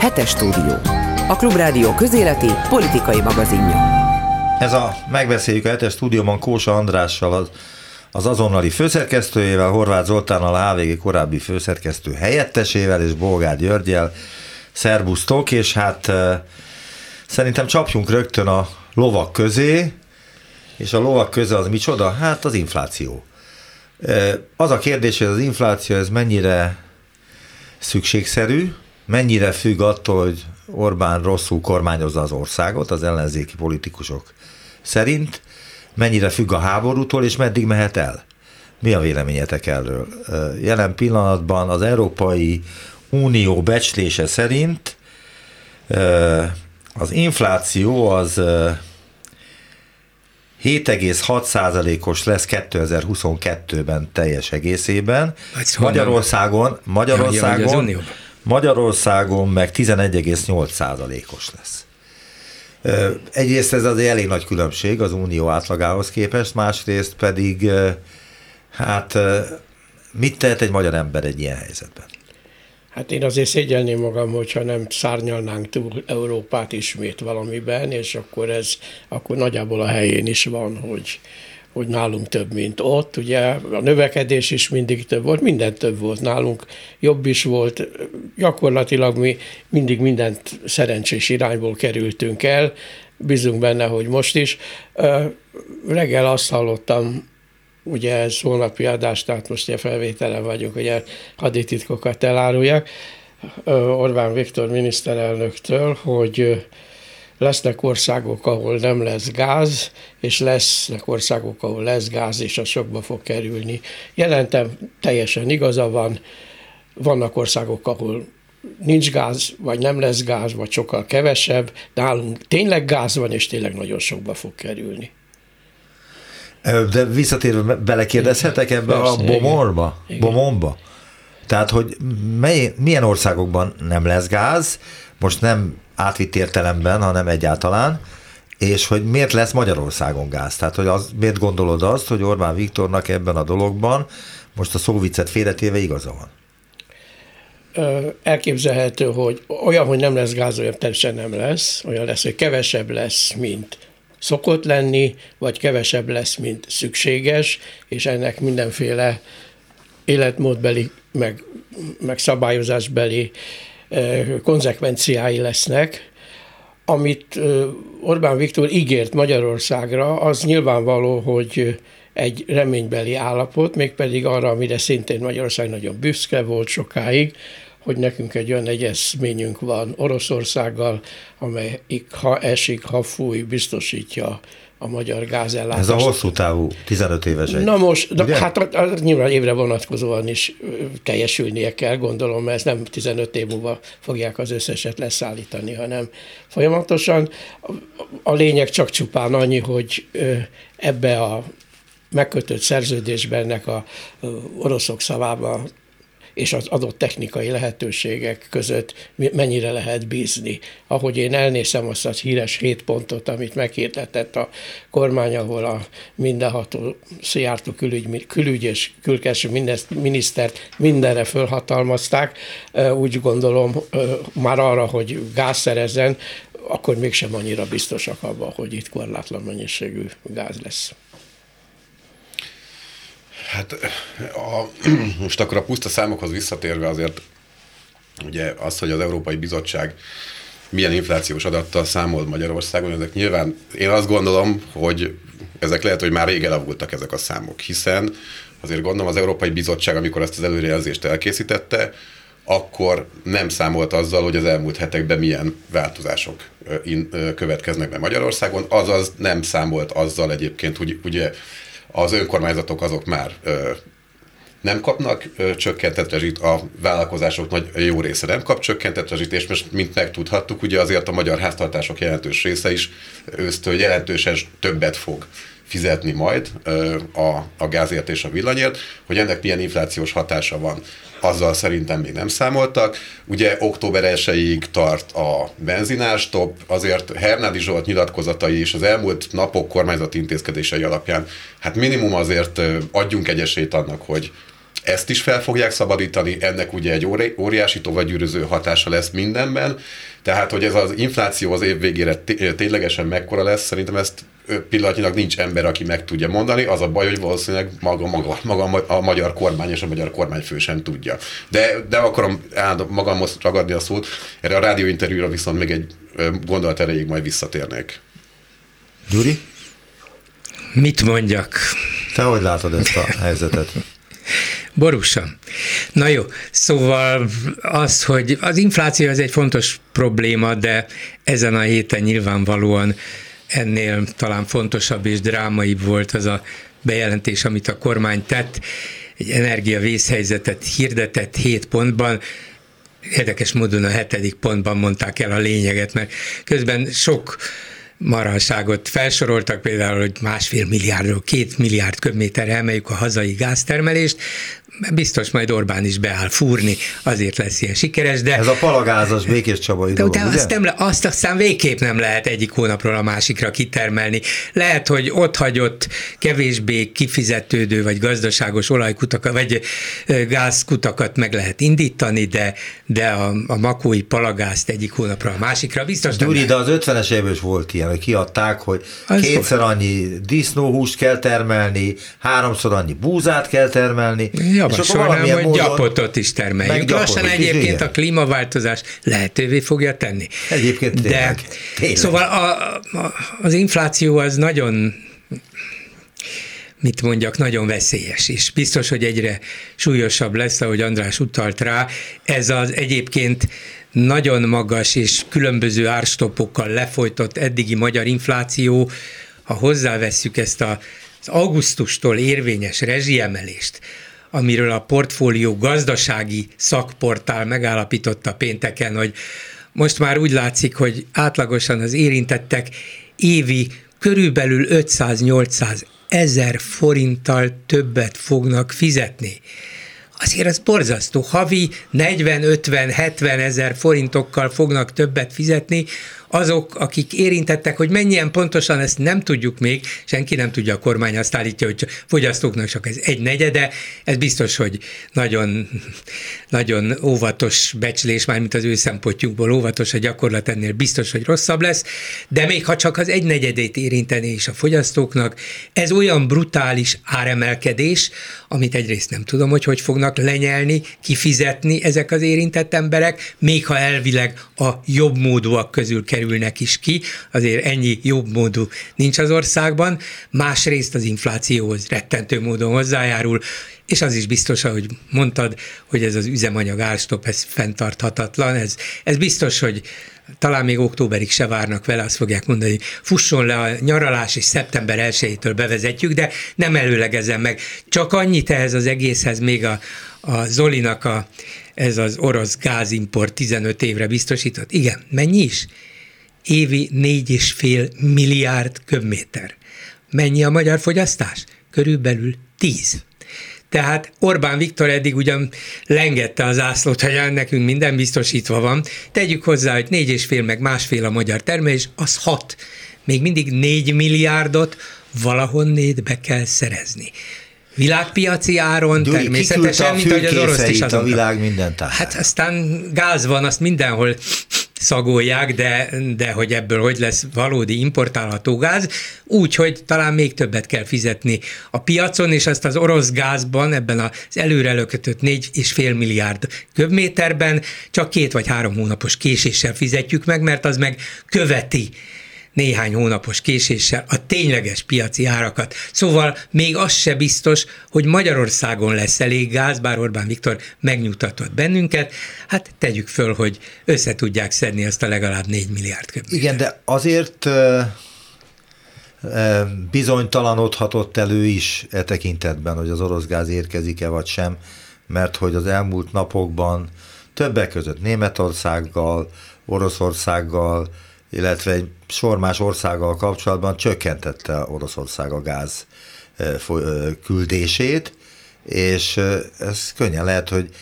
Hetes stúdió. A Klubrádió közéleti politikai magazinja. Ez a megbeszéljük a hetes stúdióban Kósa Andrással az, az azonnali főszerkesztőjével, Horváth Zoltánnal a HVG korábbi főszerkesztő helyettesével és Bolgár Györgyel. Szerbusztok, és hát szerintem csapjunk rögtön a lovak közé, és a lovak közé az micsoda? Hát az infláció. Az a kérdés, hogy az infláció ez mennyire szükségszerű, mennyire függ attól, hogy Orbán rosszul kormányozza az országot, az ellenzéki politikusok szerint, mennyire függ a háborútól, és meddig mehet el? Mi a véleményetek erről? Jelen pillanatban az Európai Unió becslése szerint az infláció az 7,6%-os lesz 2022-ben teljes egészében. Magyarországon, Magyarországon, ja, Magyarországon meg 11,8%-os lesz. Egyrészt ez azért elég nagy különbség az unió átlagához képest, másrészt pedig hát mit tehet egy magyar ember egy ilyen helyzetben? Hát én azért szégyelném magam, hogyha nem szárnyalnánk túl Európát ismét valamiben, és akkor ez akkor nagyjából a helyén is van, hogy, hogy nálunk több, mint ott. Ugye a növekedés is mindig több volt, minden több volt nálunk, jobb is volt. Gyakorlatilag mi mindig mindent szerencsés irányból kerültünk el, bízunk benne, hogy most is. Reggel azt hallottam, ugye ez holnapi adás, tehát most ugye felvételen vagyok, hogy hadititkokat eláruljak, Orbán Viktor miniszterelnöktől, hogy lesznek országok, ahol nem lesz gáz, és lesznek országok, ahol lesz gáz, és a sokba fog kerülni. Jelentem, teljesen igaza van, vannak országok, ahol nincs gáz, vagy nem lesz gáz, vagy sokkal kevesebb, de nálunk tényleg gáz van, és tényleg nagyon sokba fog kerülni. De visszatérve belekérdezhetek ebbe Persze, a bomorba? Igen. Bomomba? Tehát, hogy mely, milyen országokban nem lesz gáz, most nem átvitt értelemben, hanem egyáltalán, és hogy miért lesz Magyarországon gáz? Tehát, hogy az, miért gondolod azt, hogy Orbán Viktornak ebben a dologban most a szóvicet félretéve igaza van? Elképzelhető, hogy olyan, hogy nem lesz gáz, olyan teljesen nem lesz, olyan lesz, hogy kevesebb lesz, mint szokott lenni, vagy kevesebb lesz, mint szükséges, és ennek mindenféle életmódbeli, meg, meg szabályozásbeli konzekvenciái lesznek. Amit Orbán Viktor ígért Magyarországra, az nyilvánvaló, hogy egy reménybeli állapot, mégpedig arra, amire szintén Magyarország nagyon büszke volt sokáig, hogy nekünk egy olyan egyezményünk van Oroszországgal, amely ha esik, ha fúj, biztosítja a magyar gázellátást. Ez a hosszú távú, 15 éves egy. Na most, de, hát a, a, nyilván évre vonatkozóan is teljesülnie kell, gondolom, mert ez nem 15 év múlva fogják az összeset leszállítani, hanem folyamatosan. A, a lényeg csak csupán annyi, hogy ebbe a megkötött szerződésben ennek a oroszok szavában és az adott technikai lehetőségek között mennyire lehet bízni. Ahogy én elnézem azt a híres hét pontot, amit meghirdetett a kormány, ahol a mindenható Szijjártó külügy, külügy és külkeső minisztert mindenre fölhatalmazták, úgy gondolom már arra, hogy gáz szerezzen, akkor mégsem annyira biztosak abban, hogy itt korlátlan mennyiségű gáz lesz. Hát a, most akkor a puszta számokhoz visszatérve azért ugye az, hogy az Európai Bizottság milyen inflációs adattal számol Magyarországon, ezek nyilván én azt gondolom, hogy ezek lehet, hogy már rég elavultak ezek a számok, hiszen azért gondolom az Európai Bizottság, amikor ezt az előrejelzést elkészítette, akkor nem számolt azzal, hogy az elmúlt hetekben milyen változások következnek be Magyarországon, azaz nem számolt azzal egyébként, hogy ugye az önkormányzatok azok már nem kapnak csökkentett rezsit, a vállalkozások nagy jó része nem kap csökkentett rezsit, és most, mint megtudhattuk, ugye azért a magyar háztartások jelentős része is ősztől jelentősen többet fog fizetni majd a, a gázért és a villanyért, hogy ennek milyen inflációs hatása van azzal szerintem még nem számoltak. Ugye október 1 tart a benzinás top, azért Hernádi Zsolt nyilatkozatai és az elmúlt napok kormányzati intézkedései alapján, hát minimum azért adjunk egy esélyt annak, hogy ezt is fel fogják szabadítani, ennek ugye egy óriási tovagyűröző hatása lesz mindenben, tehát hogy ez az infláció az év végére ténylegesen mekkora lesz, szerintem ezt pillanatnyilag nincs ember, aki meg tudja mondani, az a baj, hogy valószínűleg maga, maga, maga a magyar kormány és a magyar kormányfő sem tudja. De, de akarom magamhoz ragadni a szót, erre a rádióinterjúra viszont még egy gondolat erejéig majd visszatérnék. Gyuri? Mit mondjak? Te hogy látod ezt a helyzetet? Borusa. Na jó, szóval az, hogy az infláció az egy fontos probléma, de ezen a héten nyilvánvalóan ennél talán fontosabb és drámaibb volt az a bejelentés, amit a kormány tett, egy energiavészhelyzetet hirdetett hét pontban, érdekes módon a hetedik pontban mondták el a lényeget, mert közben sok marhalságot felsoroltak, például, hogy másfél milliárdról két milliárd köbméterre emeljük a hazai gáztermelést, biztos majd Orbán is beáll fúrni, azért lesz ilyen sikeres, de... Ez a palagázas Békés Csabai de, de azt, nem, azt aztán végképp nem lehet egyik hónapról a másikra kitermelni. Lehet, hogy ott hagyott kevésbé kifizetődő vagy gazdaságos olajkutakat, vagy gázkutakat meg lehet indítani, de, de a, a makói palagázt egyik hónapra a másikra biztos Gyuri, nem de az 50-es évben is volt ilyen, hogy kiadták, hogy az kétszer volt. annyi disznóhúst kell termelni, háromszor annyi búzát kell termelni, Ja, javasolnám, hogy módon... gyapotot is termeljünk. Lassan egyébként a klímaváltozás lehetővé fogja tenni. Egyébként tényleg. De, tényleg. Szóval a, a, az infláció az nagyon mit mondjak, nagyon veszélyes, és biztos, hogy egyre súlyosabb lesz, ahogy András utalt rá. Ez az egyébként nagyon magas és különböző árstopokkal lefolytott eddigi magyar infláció, ha hozzávesszük ezt a, az augusztustól érvényes rezsiemelést, amiről a portfólió gazdasági szakportál megállapította pénteken, hogy most már úgy látszik, hogy átlagosan az érintettek évi körülbelül 500-800 ezer forinttal többet fognak fizetni. Azért az borzasztó. Havi 40-50-70 ezer forintokkal fognak többet fizetni, azok, akik érintettek, hogy mennyien pontosan ezt nem tudjuk még, senki nem tudja, a kormány azt állítja, hogy fogyasztóknak csak ez egy negyede, ez biztos, hogy nagyon, nagyon óvatos becslés, mármint az ő szempontjukból óvatos, a gyakorlat ennél biztos, hogy rosszabb lesz, de még ha csak az egy negyedét érinteni is a fogyasztóknak, ez olyan brutális áremelkedés, amit egyrészt nem tudom, hogy hogy fognak lenyelni, kifizetni ezek az érintett emberek, még ha elvileg a jobb módúak közül kerül kerülnek is ki, azért ennyi jobb módú nincs az országban, másrészt az inflációhoz rettentő módon hozzájárul, és az is biztos, ahogy mondtad, hogy ez az üzemanyag árstop, ez fenntarthatatlan, ez, ez biztos, hogy talán még októberig se várnak vele, azt fogják mondani, fusson le a nyaralás, és szeptember 1-től bevezetjük, de nem előlegezem meg. Csak annyit ehhez az egészhez még a, a Zolinak a, ez az orosz gázimport 15 évre biztosított. Igen, mennyi is? Évi 4,5 milliárd köbméter. Mennyi a magyar fogyasztás? Körülbelül 10. Tehát Orbán Viktor eddig ugyan lengette az ászlót, hogy nekünk minden biztosítva van. Tegyük hozzá, hogy 4,5 meg másfél a magyar termelés, az 6. Még mindig 4 milliárdot valahonnét be kell szerezni világpiaci áron Gyuri, természetesen, mint ahogy az orosz is a világ minden Hát aztán gáz van, azt mindenhol szagolják, de, de hogy ebből hogy lesz valódi importálható gáz, úgy, hogy talán még többet kell fizetni a piacon, és ezt az orosz gázban, ebben az előre lökötött 4,5 milliárd köbméterben csak két vagy három hónapos késéssel fizetjük meg, mert az meg követi néhány hónapos késéssel a tényleges piaci árakat. Szóval még az se biztos, hogy Magyarországon lesz elég gáz, bár Orbán Viktor megnyugtatott bennünket, hát tegyük föl, hogy össze tudják szedni azt a legalább 4 milliárd köbmétert. Igen, de azért bizonytalanodhatott elő is e tekintetben, hogy az orosz gáz érkezik-e vagy sem, mert hogy az elmúlt napokban többek között Németországgal, Oroszországgal, illetve egy sor más országgal kapcsolatban csökkentette Oroszország a gáz küldését, és ez könnyen lehet, hogy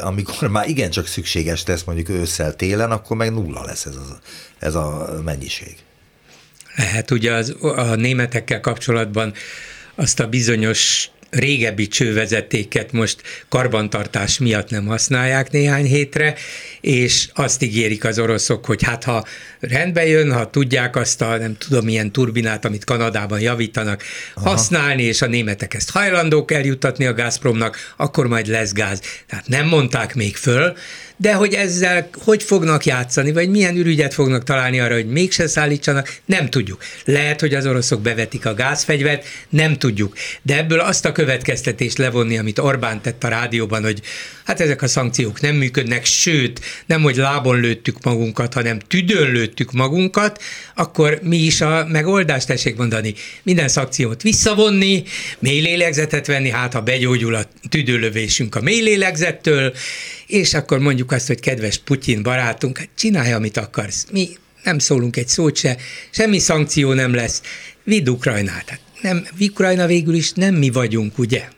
amikor már igencsak szükséges tesz mondjuk ősszel télen, akkor meg nulla lesz ez a, ez a mennyiség. Lehet, ugye az, a németekkel kapcsolatban azt a bizonyos régebbi csővezetéket most karbantartás miatt nem használják néhány hétre, és azt ígérik az oroszok, hogy hát ha rendbe jön, ha tudják azt a nem tudom milyen turbinát, amit Kanadában javítanak, Aha. használni, és a németek ezt hajlandók eljutatni a Gazpromnak, akkor majd lesz gáz. Tehát nem mondták még föl, de hogy ezzel hogy fognak játszani, vagy milyen ürügyet fognak találni arra, hogy mégse szállítsanak, nem tudjuk. Lehet, hogy az oroszok bevetik a gázfegyvert, nem tudjuk. De ebből azt a következtetést levonni, amit Orbán tett a rádióban, hogy hát ezek a szankciók nem működnek, sőt, nem hogy lábon lőttük magunkat, hanem tüdőn lőttük magunkat, akkor mi is a megoldást tessék mondani. Minden szankciót visszavonni, mély lélegzetet venni, hát ha begyógyul a tüdőlövésünk a mély lélegzettől, és akkor mondjuk azt, hogy kedves Putyin barátunk, hát csinálj, amit akarsz. Mi nem szólunk egy szót se, semmi szankció nem lesz. Vidd Ukrajnát. Hát nem, Ukrajna végül is nem mi vagyunk, ugye?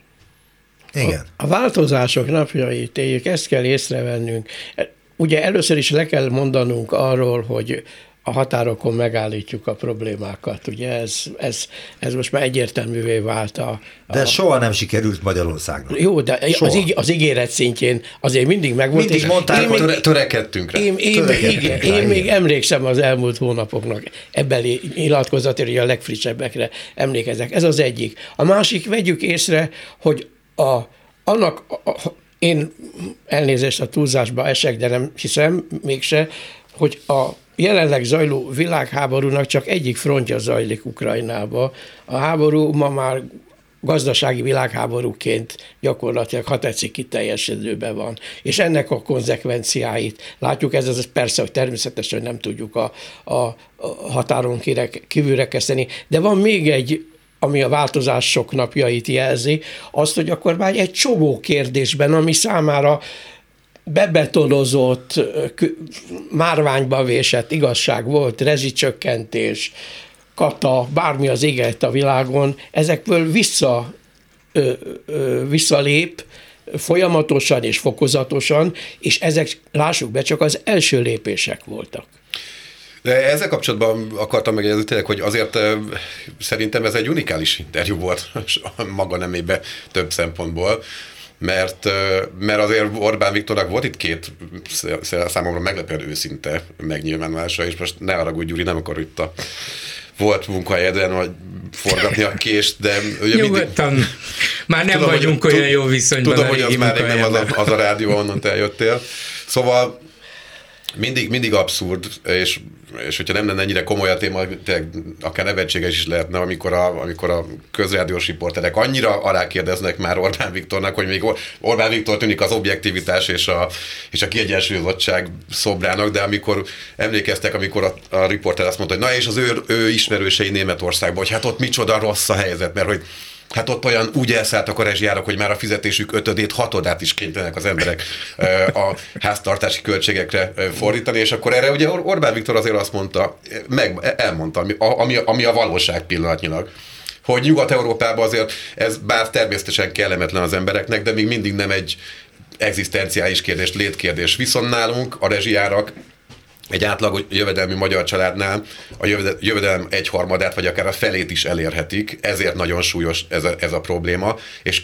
Igen. A, a változások napjait éljük, ezt kell észrevennünk. Ugye először is le kell mondanunk arról, hogy a határokon megállítjuk a problémákat. Ugye ez, ez, ez most már egyértelművé vált a... a de soha nem sikerült Magyarországnak. Jó, de az, íg, az ígéret szintjén azért mindig megvolt. Mindig mondták, hogy töre, törekedtünk rá. Én, én, törekedtünk igen, rá, én még emlékszem az elmúlt hónapoknak ebbeli nyilatkozatért, a legfrissebbekre emlékezek. Ez az egyik. A másik, vegyük észre, hogy a, annak, a, a, én elnézést a túlzásba esek, de nem hiszem mégse, hogy a jelenleg zajló világháborúnak csak egyik frontja zajlik Ukrajnába. A háború ma már gazdasági világháborúként gyakorlatilag, ha tetszik, kiteljesedőben van. És ennek a konzekvenciáit látjuk, ez az persze, hogy természetesen nem tudjuk a, a, a határon kívülre kezdeni, de van még egy ami a változások napjait jelzi, azt, hogy akkor már egy csomó kérdésben, ami számára bebetonozott, márványba vésett igazság volt, rezsicsökkentés, kata, bármi az éget a világon, ezekből vissza, ö, ö, visszalép, folyamatosan és fokozatosan, és ezek, lássuk be, csak az első lépések voltak. De ezzel kapcsolatban akartam megjegyezni tényleg, hogy azért szerintem ez egy unikális interjú volt maga nemébe több szempontból mert, mert azért Orbán Viktornak volt itt két számomra meglepően őszinte megnyilvánulása, és most ne arra, Gyuri, nem akar itt a volt munkahelyeden, vagy forgatni a kést, de ugye Nyugodtan. Mindig, már nem tudom, vagyunk hogy, olyan jó viszonyban Tudom, hogy az már nem az a, az a rádió, onnan te jöttél. Szóval mindig, mindig abszurd, és, és hogyha nem lenne ennyire komoly a téma, akár nevetséges is lehetne, amikor a, amikor a közrádiós riporterek annyira alákérdeznek már Orbán Viktornak, hogy még Orbán Viktor tűnik az objektivitás és a, és a kiegyensúlyozottság szobrának, de amikor emlékeztek, amikor a, a riporter azt mondta, hogy na és az ő, ő ismerősei Németországban, hogy hát ott micsoda rossz a helyzet, mert hogy Hát ott olyan úgy elszálltak a rezsijárak, hogy már a fizetésük ötödét, hatodát is kénytelenek az emberek a háztartási költségekre fordítani, és akkor erre ugye Orbán Viktor azért azt mondta, meg elmondta, ami, ami, ami a valóság pillanatnyilag hogy Nyugat-Európában azért ez bár természetesen kellemetlen az embereknek, de még mindig nem egy egzisztenciális kérdés, létkérdés. Viszont nálunk a rezsijárak egy átlag jövedelmi magyar családnál a jövedelem egyharmadát, vagy akár a felét is elérhetik, ezért nagyon súlyos ez a, ez a probléma, és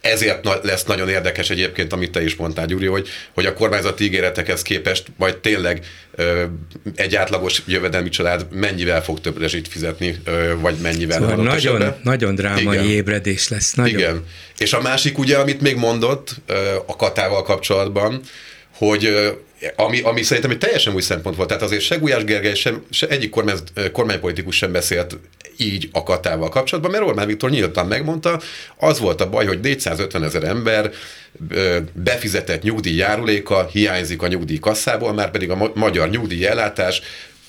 ezért lesz nagyon érdekes egyébként, amit te is mondtál, Gyuri, hogy, hogy a kormányzati ígéretekhez képest vagy tényleg ö, egy átlagos jövedelmi család mennyivel fog több rezsit fizetni, ö, vagy mennyivel szóval nagyon, esetben. nagyon drámai Igen. ébredés lesz. Nagyon. Igen. És a másik ugye, amit még mondott ö, a katával kapcsolatban, hogy ami, ami szerintem egy teljesen új szempont volt. Tehát azért se Gulyás Gergely, sem, se egyik kormány, kormánypolitikus sem beszélt így a katával kapcsolatban, mert Orbán Viktor nyíltan megmondta, az volt a baj, hogy 450 ezer ember befizetett nyugdíjjáruléka hiányzik a nyugdíjkasszából, már pedig a magyar nyugdíjellátás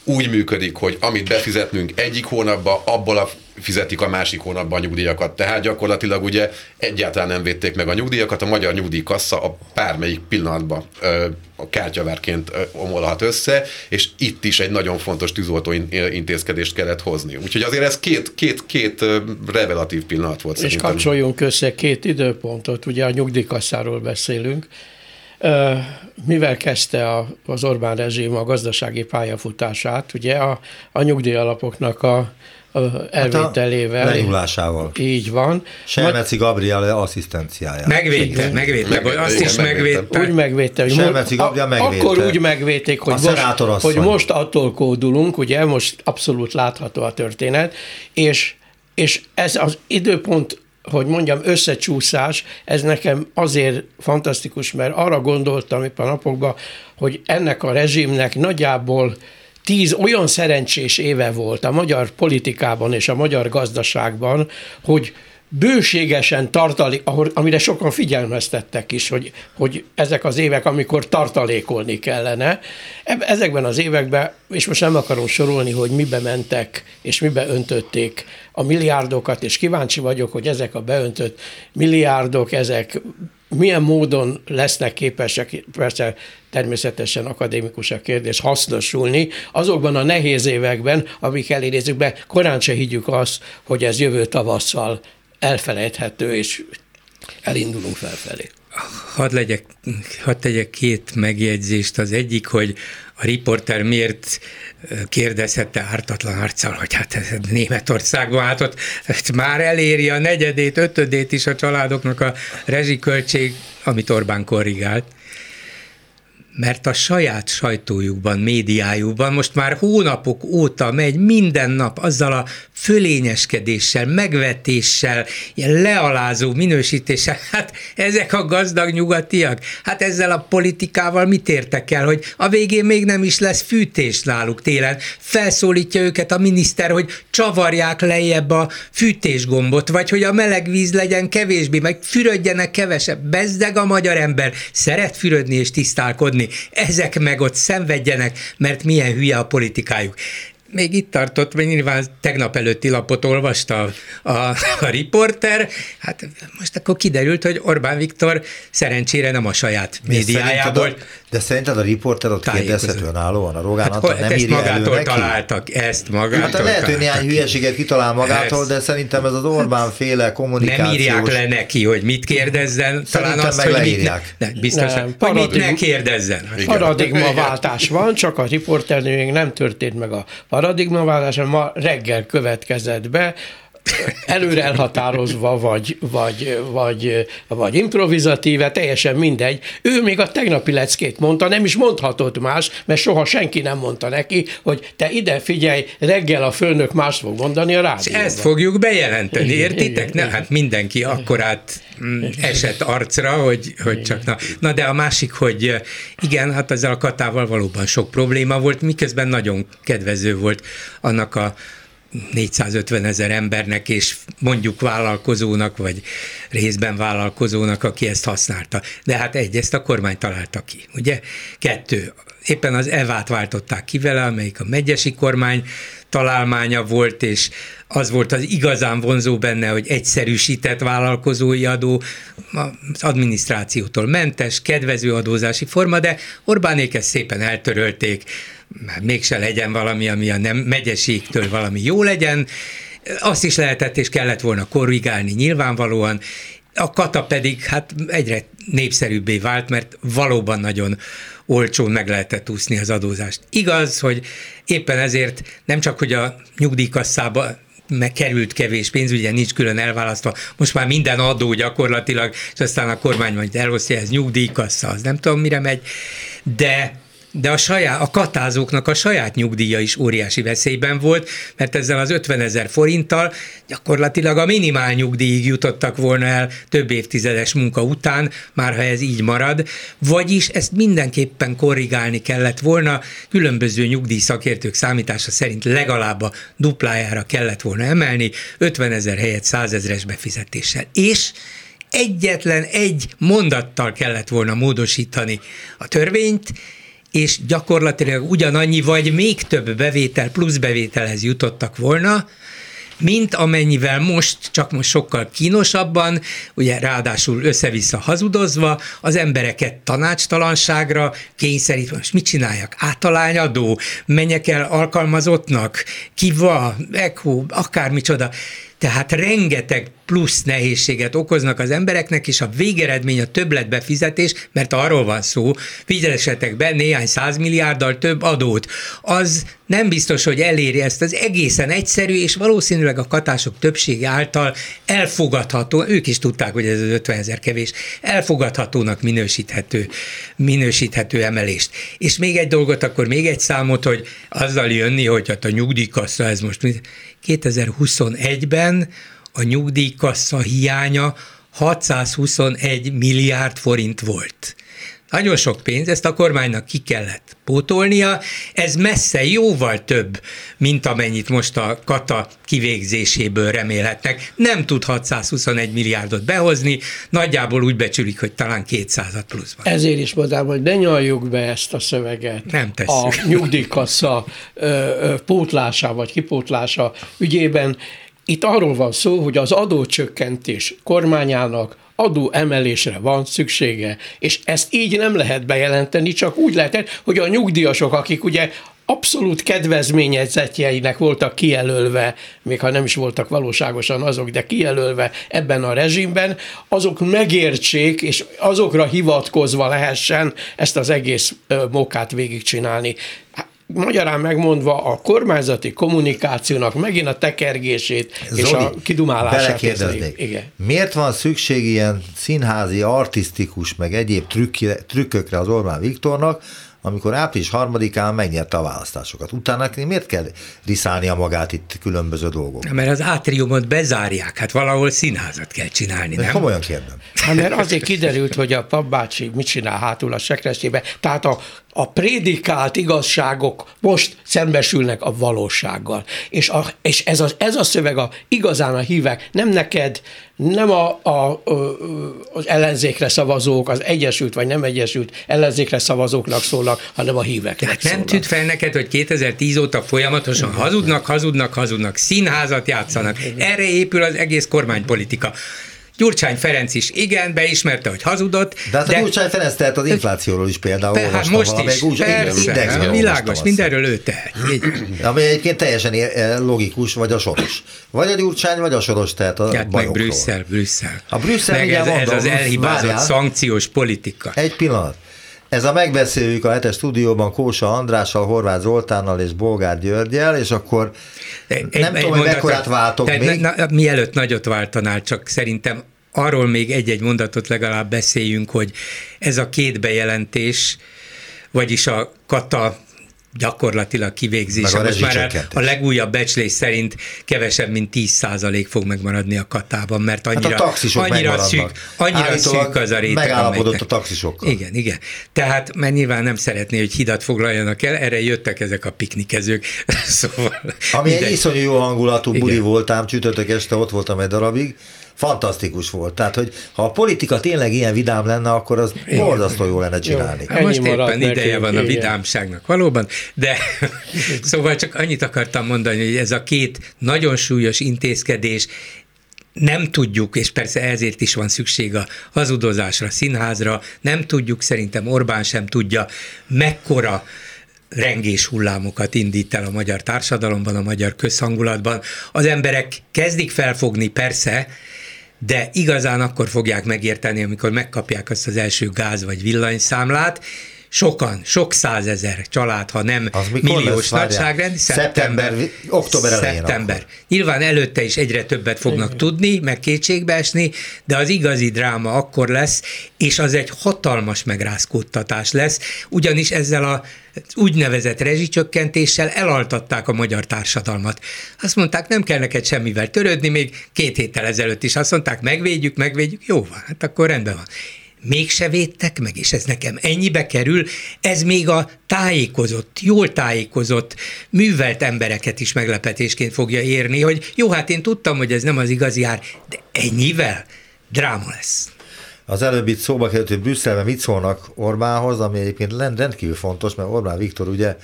úgy működik, hogy amit befizetnünk egyik hónapban, abból a fizetik a másik hónapban a nyugdíjakat. Tehát gyakorlatilag ugye egyáltalán nem védték meg a nyugdíjakat, a magyar nyugdíjkassa a pármelyik pillanatban ö, a kártyavárként ö, omolhat össze, és itt is egy nagyon fontos tűzoltó intézkedést kellett hozni. Úgyhogy azért ez két, két, két revelatív pillanat volt És szerintem. kapcsoljunk össze két időpontot, ugye a nyugdíjkasszáról beszélünk, mivel kezdte az Orbán rezsim a gazdasági pályafutását, ugye a, a nyugdíjalapoknak a, elvételével. Hát a lenyúlásával. Így van. Selmeci Gabriel asszisztenciája. Megvédte, megvédte, meg, azt is megvédte. Úgy megvédte, hogy Selmeci Gabriel megvédte. Akkor úgy megvédték, hogy most, hogy most attól kódulunk, ugye most abszolút látható a történet, és, és ez az időpont hogy mondjam, összecsúszás, ez nekem azért fantasztikus, mert arra gondoltam éppen a napokban, hogy ennek a rezsimnek nagyjából tíz olyan szerencsés éve volt a magyar politikában és a magyar gazdaságban, hogy bőségesen tartalék, amire sokan figyelmeztettek is, hogy, hogy ezek az évek, amikor tartalékolni kellene. Ezekben az években, és most nem akarom sorolni, hogy mibe mentek és mibe öntötték a milliárdokat, és kíváncsi vagyok, hogy ezek a beöntött milliárdok, ezek milyen módon lesznek képesek, persze természetesen akadémikus a kérdés, hasznosulni azokban a nehéz években, amik elérézzük be, korán se higgyük azt, hogy ez jövő tavasszal elfelejthető, és elindulunk felfelé. Hadd, legyek, hadd tegyek két megjegyzést. Az egyik, hogy a riporter miért kérdezhette ártatlan arccal, hogy hát ez Németországban hát ott már eléri a negyedét, ötödét is a családoknak a rezsiköltség, amit Orbán korrigált mert a saját sajtójukban, médiájukban most már hónapok óta megy minden nap azzal a fölényeskedéssel, megvetéssel, ilyen lealázó minősítéssel. Hát ezek a gazdag nyugatiak, hát ezzel a politikával mit értek el, hogy a végén még nem is lesz fűtés náluk télen. Felszólítja őket a miniszter, hogy csavarják lejjebb a fűtésgombot, vagy hogy a meleg víz legyen kevésbé, meg fürödjenek kevesebb. Bezdeg a magyar ember, szeret fürödni és tisztálkodni. Ezek meg ott szenvedjenek, mert milyen hülye a politikájuk még itt tartott, mert nyilván tegnap előtti lapot olvasta a, a, a riporter, hát most akkor kiderült, hogy Orbán Viktor szerencsére nem a saját médiájából. De szerinted a riporter ott kérdezhetően állóan, a Rogán hát, Antal nem ezt írja magától elő neki? találtak, ezt magától Hát lehet, hogy néhány hülyeséget kitalál magától, ezt. de szerintem ez az Orbán féle kommunikációs... Nem írják le neki, hogy mit kérdezzen, talán azt, hogy mit ne, ne, biztosan, nem, hogy mit ne kérdezzen. Paradigmaváltás van, csak a riporternél még nem történt meg a paradigmaváltás, ma reggel következett be, előre elhatározva, vagy, vagy, vagy, vagy improvizatíve, teljesen mindegy. Ő még a tegnapi leckét mondta, nem is mondhatott más, mert soha senki nem mondta neki, hogy te ide figyelj, reggel a főnök más fog mondani a rádióban. Ezt fogjuk bejelenteni, értitek? Ne, hát mindenki akkorát mm, esett arcra, hogy, hogy csak na. Na de a másik, hogy igen, hát ezzel a katával valóban sok probléma volt, miközben nagyon kedvező volt annak a 450 ezer embernek, és mondjuk vállalkozónak, vagy részben vállalkozónak, aki ezt használta. De hát egy, ezt a kormány találta ki, ugye? Kettő, éppen az EVÁT váltották ki vele, amelyik a megyesi kormány találmánya volt, és az volt az igazán vonzó benne, hogy egyszerűsített vállalkozói adó, az adminisztrációtól mentes, kedvező adózási forma, de Orbánék ezt szépen eltörölték, már mégse legyen valami, ami a nem megyeségtől valami jó legyen, azt is lehetett és kellett volna korrigálni nyilvánvalóan, a kata pedig hát egyre népszerűbbé vált, mert valóban nagyon olcsón meg lehetett úszni az adózást. Igaz, hogy éppen ezért nem csak, hogy a nyugdíjkasszába megkerült kevés pénz, ugye nincs külön elválasztva, most már minden adó gyakorlatilag, és aztán a kormány majd elosztja, ez nyugdíjkassa, az nem tudom mire megy, de de a, saját, a katázóknak a saját nyugdíja is óriási veszélyben volt, mert ezzel az 50 ezer forinttal gyakorlatilag a minimál nyugdíjig jutottak volna el több évtizedes munka után, már ha ez így marad, vagyis ezt mindenképpen korrigálni kellett volna, különböző nyugdíjszakértők számítása szerint legalább a duplájára kellett volna emelni, 50 ezer helyett 100 ezeres befizetéssel. És egyetlen egy mondattal kellett volna módosítani a törvényt, és gyakorlatilag ugyanannyi vagy még több bevétel, plusz bevételhez jutottak volna, mint amennyivel most, csak most sokkal kínosabban, ugye ráadásul össze-vissza hazudozva, az embereket tanácstalanságra kényszerít, most mit csináljak? Átalányadó, menjek el alkalmazottnak, kiva, ekó, akármicsoda. Tehát rengeteg plusz nehézséget okoznak az embereknek, és a végeredmény a többletbefizetés, mert arról van szó, fizessetek be néhány százmilliárddal több adót. Az nem biztos, hogy eléri ezt az egészen egyszerű, és valószínűleg a katások többsége által elfogadható, ők is tudták, hogy ez az 50 ezer kevés, elfogadhatónak minősíthető, minősíthető emelést. És még egy dolgot, akkor még egy számot, hogy azzal jönni, hogy hát a nyugdíjkassa ez most 2021-ben a nyugdíjkassa hiánya 621 milliárd forint volt. Nagyon sok pénz, ezt a kormánynak ki kellett pótolnia, ez messze jóval több, mint amennyit most a kata kivégzéséből remélhetnek. Nem tud 621 milliárdot behozni, nagyjából úgy becsülik, hogy talán 200 pluszban. Ezért is mondám, hogy ne nyaljuk be ezt a szöveget. Nem tesszük. A nyugdíjkassa pótlása vagy kipótlása ügyében. Itt arról van szó, hogy az adócsökkentés kormányának adó emelésre van szüksége, és ezt így nem lehet bejelenteni, csak úgy lehet, hogy a nyugdíjasok, akik ugye abszolút kedvezményezetjeinek voltak kijelölve, még ha nem is voltak valóságosan azok, de kijelölve ebben a rezsimben, azok megértsék, és azokra hivatkozva lehessen ezt az egész mókát végigcsinálni magyarán megmondva a kormányzati kommunikációnak megint a tekergését Zoli, és a kidumálását. Igen. Miért van szükség ilyen színházi, artistikus, meg egyéb trükkökre az Orbán Viktornak, amikor április harmadikán megnyerte a választásokat. Utána miért kell riszálnia magát itt különböző dolgok? Mert az átriumot bezárják, hát valahol színházat kell csinálni, nem? Komolyan kérdem. Hát mert azért kiderült, hogy a papbácsi mit csinál hátul a sekrestébe, tehát a a prédikált igazságok most szembesülnek a valósággal. És, a, és ez, a, ez a szöveg a, igazán a hívek, nem neked, nem a, a, az ellenzékre szavazók, az egyesült vagy nem egyesült ellenzékre szavazóknak szólnak, hanem a híveknek nem tűnt fel neked, hogy 2010 óta folyamatosan hazudnak, hazudnak, hazudnak, színházat játszanak. Erre épül az egész kormánypolitika. Gyurcsány Ferenc is igen, beismerte, hogy hazudott. De hát de... a Gyurcsány Ferenc tehet az inflációról is például. Hát most is, úgy, persze, igen, világos, mindenről ő tehet. Ami egyébként teljesen eh, logikus, vagy a soros. Vagy a Gyurcsány, vagy a soros tehet a hát meg Brüsszel, Brüsszel. A Brüsszel, meg ez, mondom, ez az elhibázott várjál. szankciós politika. Egy pillanat. Ez a megbeszéljük a hetes stúdióban Kósa Andrással, Horváth Zoltánnal és Bolgár Györgyel, és akkor egy, nem egy, tudom, hogy mekkorát váltok még. Na, na, mielőtt nagyot váltanál, csak szerintem arról még egy-egy mondatot legalább beszéljünk, hogy ez a két bejelentés, vagyis a kata gyakorlatilag kivégzése. Most már a legújabb becslés szerint kevesebb, mint 10% fog megmaradni a katában, mert annyira, hát a taxisok annyira szűk, annyira szűk az a réteg. Megállapodott amelynek. a taxisokkal. Igen, igen. Tehát, mert nyilván nem szeretné, hogy hidat foglaljanak el, erre jöttek ezek a piknikezők. szóval, Ami egy iszonyú jó hangulatú buli volt, ám csütörtök este ott voltam egy darabig, fantasztikus volt. Tehát, hogy ha a politika tényleg ilyen vidám lenne, akkor az borzasztó jó lenne csinálni. Jó, Most éppen ideje van a vidámságnak valóban, de szóval csak annyit akartam mondani, hogy ez a két nagyon súlyos intézkedés nem tudjuk, és persze ezért is van szükség a hazudozásra, színházra, nem tudjuk, szerintem Orbán sem tudja, mekkora rengés hullámokat indít el a magyar társadalomban, a magyar közhangulatban. Az emberek kezdik felfogni, persze, de igazán akkor fogják megérteni, amikor megkapják azt az első gáz vagy villanyszámlát, sokan, sok százezer család, ha nem az milliós nagyságrend. Szeptember, szeptember, október elején. Szeptember. Akkor. Nyilván előtte is egyre többet fognak Igen. tudni, meg kétségbe esni, de az igazi dráma akkor lesz, és az egy hatalmas megrázkódtatás lesz, ugyanis ezzel a úgynevezett rezsicsökkentéssel elaltatták a magyar társadalmat. Azt mondták, nem kell neked semmivel törődni, még két héttel ezelőtt is azt mondták, megvédjük, megvédjük, jó van, hát akkor rendben van mégse védtek meg, és ez nekem ennyibe kerül, ez még a tájékozott, jól tájékozott, művelt embereket is meglepetésként fogja érni, hogy jó, hát én tudtam, hogy ez nem az igazi ár, de ennyivel dráma lesz. Az előbb itt szóba került, hogy Brüsszelben mit szólnak Orbánhoz, ami egyébként rendkívül fontos, mert Orbán Viktor ugye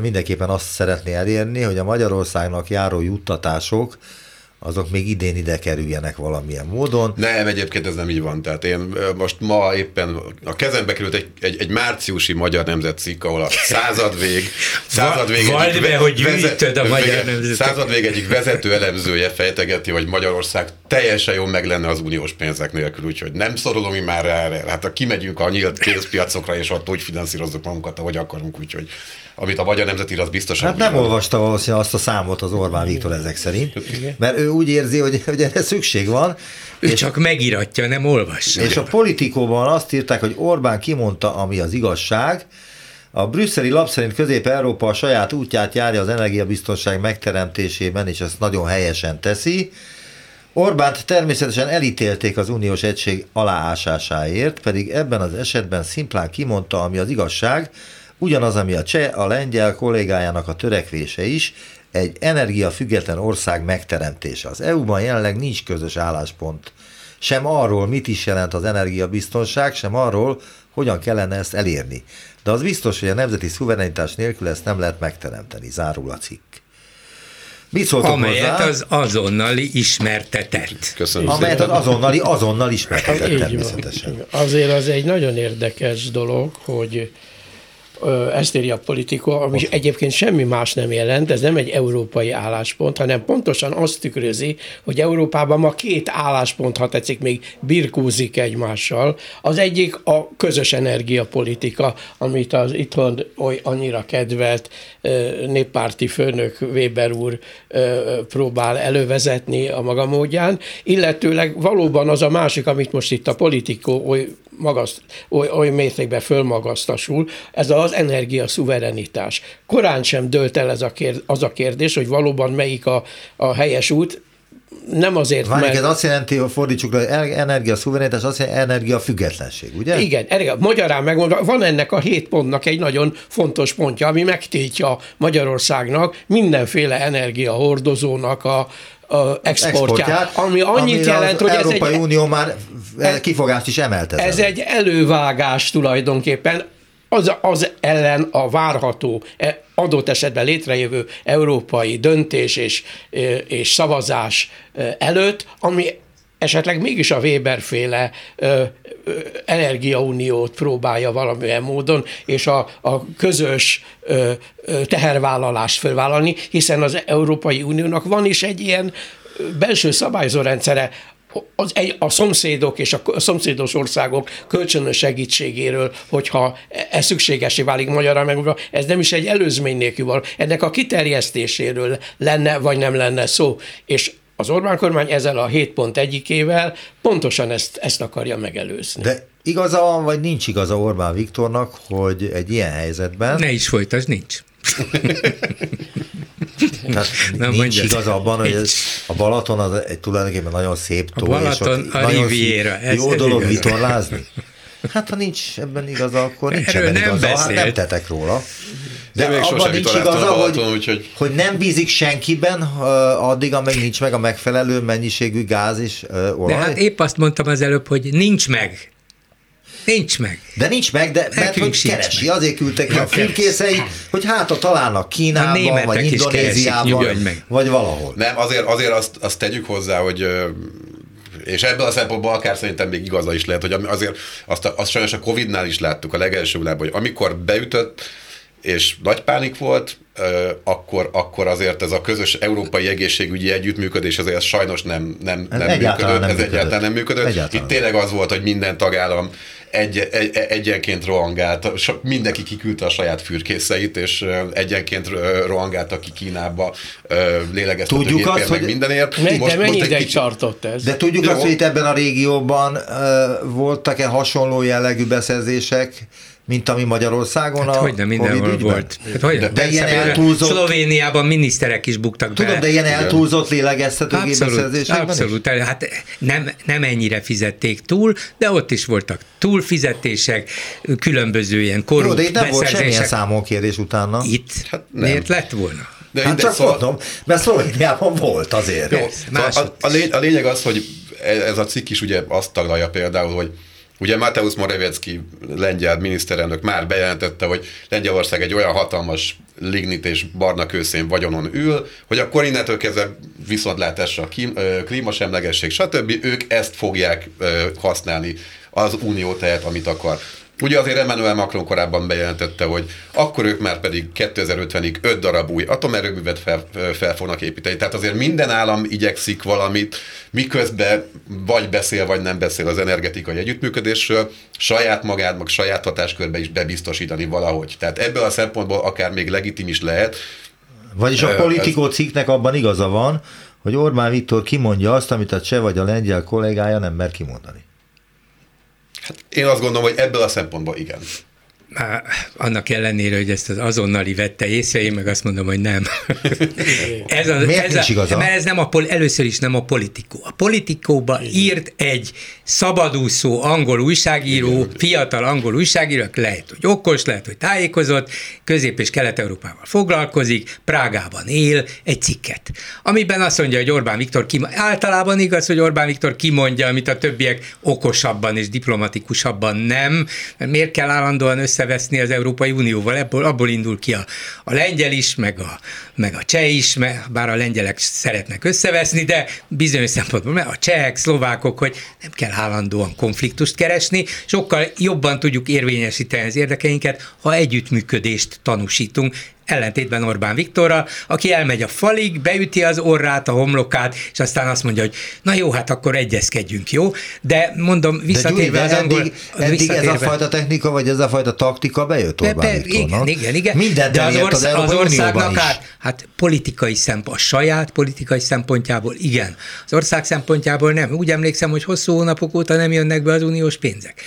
mindenképpen azt szeretné elérni, hogy a Magyarországnak járó juttatások azok még idén ide kerüljenek valamilyen módon. Nem, egyébként ez nem így van. Tehát én most ma éppen a kezembe került egy, egy, egy márciusi Magyar Nemzet cikk, ahol a századvég, századvég Vald egyik, be, hogy gyűjtöd a Magyar Nemzetet. századvég egyik vezető elemzője fejtegeti, hogy Magyarország teljesen jól meg lenne az uniós pénzek nélkül, úgyhogy nem szorulunk mi már erre. Hát ha kimegyünk a nyílt pénzpiacokra, és ott úgy finanszírozzuk magunkat, ahogy akarunk, úgyhogy amit a Magyar Nemzet ír, az biztosan. Hát nem olvasta valószínűleg azt a számot az Orbán Viktor ezek szerint, mert ő úgy érzi, hogy, hogy erre szükség van. Ő és, csak megiratja, nem olvassa. És a politikóban azt írták, hogy Orbán kimondta, ami az igazság, a brüsszeli lap szerint Közép-Európa a saját útját járja az energiabiztonság megteremtésében, és ezt nagyon helyesen teszi. Orbánt természetesen elítélték az uniós egység aláásásáért, pedig ebben az esetben szimplán kimondta, ami az igazság, ugyanaz, ami a cseh, a lengyel kollégájának a törekvése is, egy energiafüggetlen ország megteremtése. Az EU-ban jelenleg nincs közös álláspont sem arról, mit is jelent az energiabiztonság, sem arról, hogyan kellene ezt elérni. De az biztos, hogy a nemzeti szuverenitás nélkül ezt nem lehet megteremteni, zárul a cikk. Mit szóltok Amelyet hozzá? az azonnali ismertetett. Köszönöm Amelyet az azonnali azonnal ismertetett természetesen. Azért az egy nagyon érdekes dolog, hogy ezt írja a Politico, ami Ott. egyébként semmi más nem jelent, ez nem egy európai álláspont, hanem pontosan azt tükrözi, hogy Európában ma két álláspont, ha tetszik, még birkózik egymással. Az egyik a közös energiapolitika, amit az itthon oly annyira kedvelt néppárti főnök Weber úr próbál elővezetni a maga módján, illetőleg valóban az a másik, amit most itt a Politico oly magaszt, oly, oly mértékben fölmagasztasul, ez az energia szuverenitás. Korán sem dölt el ez a kérd, az a kérdés, hogy valóban melyik a, a helyes út, nem azért, Várjuk, mert... ez azt jelenti, hogy fordítsuk le, energia szuverenitás, azt jelenti energia függetlenség, ugye? Igen, energia, magyarán megmondva, van ennek a hét pontnak egy nagyon fontos pontja, ami megtiltja Magyarországnak mindenféle energiahordozónak a, a exportját, exportját ami annyit jelent, hogy ez Európai egy, Unió már kifogást is emelt Ez Ez egy elővágás tulajdonképpen az, az ellen a várható, e, adott esetben létrejövő európai döntés és, és szavazás előtt, ami esetleg mégis a Weber féle ö, ö, energiauniót próbálja valamilyen módon, és a, a közös ö, ö, tehervállalást fölvállalni, hiszen az Európai Uniónak van is egy ilyen belső szabályzórendszere, az egy, a szomszédok és a szomszédos országok kölcsönös segítségéről, hogyha ez szükségesé válik magyarra meg, ez nem is egy előzmény nélkül van, ennek a kiterjesztéséről lenne vagy nem lenne szó, és az Orbán kormány ezzel a 7 pont egyikével pontosan ezt, ezt akarja megelőzni. De igaza van, vagy nincs igaza Orbán Viktornak, hogy egy ilyen helyzetben... Ne is folytasd, nincs. Tehát nem nincs igaz abban, hogy ez, a Balaton az egy tulajdonképpen nagyon szép tó, a Balaton, és ott a nagyon Riviera, szép, jó ez dolog vitorlázni. Hát ha nincs ebben igaza, akkor nincs Erről ebben nem igaza, hát nem tetek róla. De, De még abban nincs igaza, hogy, úgyhogy... hogy nem bízik senkiben addig, amíg nincs meg a megfelelő mennyiségű gáz és olaj. De hát épp azt mondtam az előbb, hogy nincs meg. Nincs meg. De nincs meg, de mert hogy keresi, meg. azért küldtek ki a fülkészeit, hogy hát a találnak Kínában, vagy Indonéziában, meg. vagy valahol. Nem, azért, azért azt, azt tegyük hozzá, hogy és ebből a szempontból akár szerintem még igaza is lehet, hogy azért azt, azt sajnos a Covid-nál is láttuk a legelső világban, hogy amikor beütött, és nagy pánik volt, akkor, akkor azért ez a közös európai egészségügyi együttműködés azért sajnos nem, nem, nem működött. Nem ez működött. egyáltalán nem működött. Egyáltalán Itt tényleg az volt, hogy minden tagállam egy, egy, egyenként rohangált, mindenki kiküldte a saját fürkészeit, és egyenként rohangált, aki Kínába lélegeztetőgépért, meg hogy mindenért. Most, de mennyi ideig kicsit... tartott ez? De tudjuk de azt, hogy itt ebben a régióban uh, voltak-e hasonló jellegű beszerzések, mint ami Magyarországon hát, a hogy mindenhol volt. Hát, hogy de, de ilyen eltúlzott... Szlovéniában miniszterek is buktak Tudom, de ilyen eltúlzott lélegeztető Abszolút, abszolút. Is? Hát nem, nem ennyire fizették túl, de ott is voltak túlfizetések, különböző ilyen korrupt Jó, de itt nem volt semmilyen számonkérés utána. Itt hát nem. miért lett volna? De hát csak szóval... mondom, mert Szlovéniában volt azért. Jó, a, a, a, lény, a lényeg az, hogy ez a cikk is ugye azt taglalja például, hogy Ugye Mateusz Morawiecki, lengyel miniszterelnök már bejelentette, hogy Lengyelország egy olyan hatalmas lignit és barna kőszén vagyonon ül, hogy akkor innentől kezdve viszontlátásra a klímasemlegesség, stb. ők ezt fogják használni az unió tehet, amit akar. Ugye azért Emmanuel Macron korábban bejelentette, hogy akkor ők már pedig 2050-ig 5 darab új atomerőművet fel, fel fognak építeni. Tehát azért minden állam igyekszik valamit, miközben vagy beszél, vagy nem beszél az energetikai együttműködésről, saját magát, meg saját hatáskörbe is bebiztosítani valahogy. Tehát ebből a szempontból akár még legitim is lehet. Vagyis a politikó cikknek abban igaza van, hogy Orbán Viktor kimondja azt, amit a cseh vagy a lengyel kollégája nem mer kimondani. Hát én azt gondolom, hogy ebből a szempontból igen. Már annak ellenére, hogy ezt az azonnali vette észre, én meg azt mondom, hogy nem. ez a, Miért ez nincs a, igaza? Mert ez nem a, először is nem a politikó. A politikóba írt egy szabadúszó angol újságíró, Igen. fiatal angol újságíró, lehet, hogy okos, lehet, hogy tájékozott, Közép- és Kelet-Európával foglalkozik, Prágában él, egy cikket, amiben azt mondja, hogy Orbán Viktor kim- általában igaz, hogy Orbán Viktor kimondja, amit a többiek okosabban és diplomatikusabban nem, mert miért kell állandóan össze összeveszni az Európai Unióval, ebből, abból indul ki a, a lengyel is, meg a, meg a cseh is, meg, bár a lengyelek szeretnek összeveszni, de bizonyos szempontból, mert a csehek, szlovákok, hogy nem kell állandóan konfliktust keresni, sokkal jobban tudjuk érvényesíteni az érdekeinket, ha együttműködést tanúsítunk, ellentétben Orbán Viktorral, aki elmegy a falig, beüti az orrát, a homlokát, és aztán azt mondja, hogy na jó, hát akkor egyezkedjünk, jó? De mondom, visszatérve az angol... Eddig, eddig ez a fajta technika, vagy ez a fajta taktika bejött Orbán be, Viktornak? Igen, igen, igen. Mindent de az, orsz, az, az országnak át, hát politikai szempont, a saját politikai szempontjából igen. Az ország szempontjából nem. Úgy emlékszem, hogy hosszú hónapok óta nem jönnek be az uniós pénzek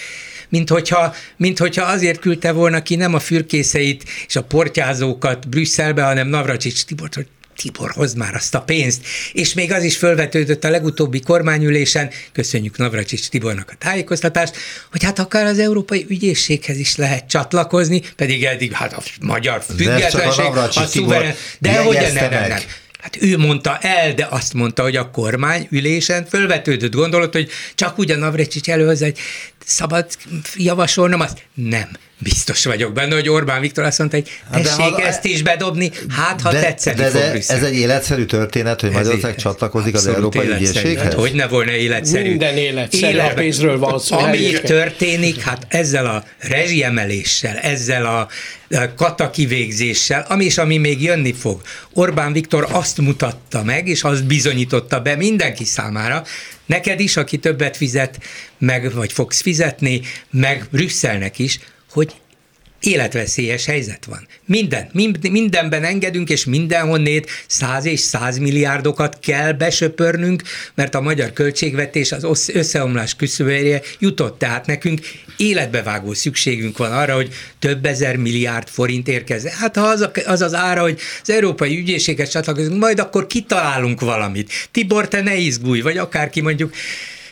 mint hogyha, mint hogyha azért küldte volna ki nem a fürkészeit és a portyázókat Brüsszelbe, hanem Navracsics Tibort, hogy Tibor, hozd már azt a pénzt. És még az is felvetődött a legutóbbi kormányülésen, köszönjük Navracsics Tibornak a tájékoztatást, hogy hát akár az Európai Ügyészséghez is lehet csatlakozni, pedig eddig hát a magyar függetlenség, a, a szuverén, de hogy nem, nem, nem. Hát ő mondta el, de azt mondta, hogy a kormány ülésen fölvetődött gondolat, hogy csak úgy a Navracsics előhoz, hogy szabad javasolnom azt? Nem biztos vagyok benne, hogy Orbán Viktor azt mondta, hogy hát tessék ha, ezt is bedobni, hát ha de, tetszeni de, de fog Ez egy életszerű történet, hogy Magyarország csatlakozik az Európai Ügyészséghez? Hát, hogy ne volna életszerű. Minden életszerű, Élet, a pénzről van szó. Ami történik, hát ezzel a rezsiemeléssel, ezzel a katakivégzéssel, ami és ami még jönni fog. Orbán Viktor azt mutatta meg, és azt bizonyította be mindenki számára, neked is, aki többet fizet, meg vagy fogsz fizetni, meg Brüsszelnek is, hogy életveszélyes helyzet van. Minden, mindenben engedünk, és mindenhonnét száz és száz milliárdokat kell besöpörnünk, mert a magyar költségvetés az összeomlás küszöbére jutott. Tehát nekünk életbevágó szükségünk van arra, hogy több ezer milliárd forint érkezzen. Hát ha az, az az ára, hogy az Európai Ügyészséget csatlakozunk, majd akkor kitalálunk valamit. Tibor, te ne izgulj, vagy akárki mondjuk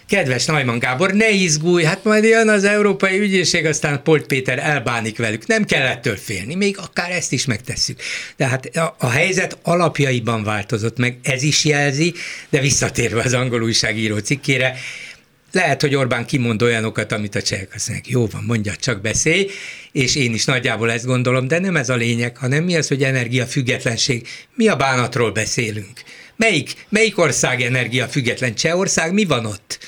kedves Najman Gábor, ne izgulj, hát majd jön az Európai Ügyészség, aztán Polt Péter elbánik velük. Nem kell ettől félni, még akár ezt is megtesszük. De hát a, a helyzet alapjaiban változott meg, ez is jelzi, de visszatérve az angol újságíró cikkére, lehet, hogy Orbán kimond olyanokat, amit a csehek azt mondják, jó van, mondja, csak beszélj, és én is nagyjából ezt gondolom, de nem ez a lényeg, hanem mi az, hogy energiafüggetlenség. Mi a bánatról beszélünk? Melyik, melyik ország energia független? Csehország, mi van ott?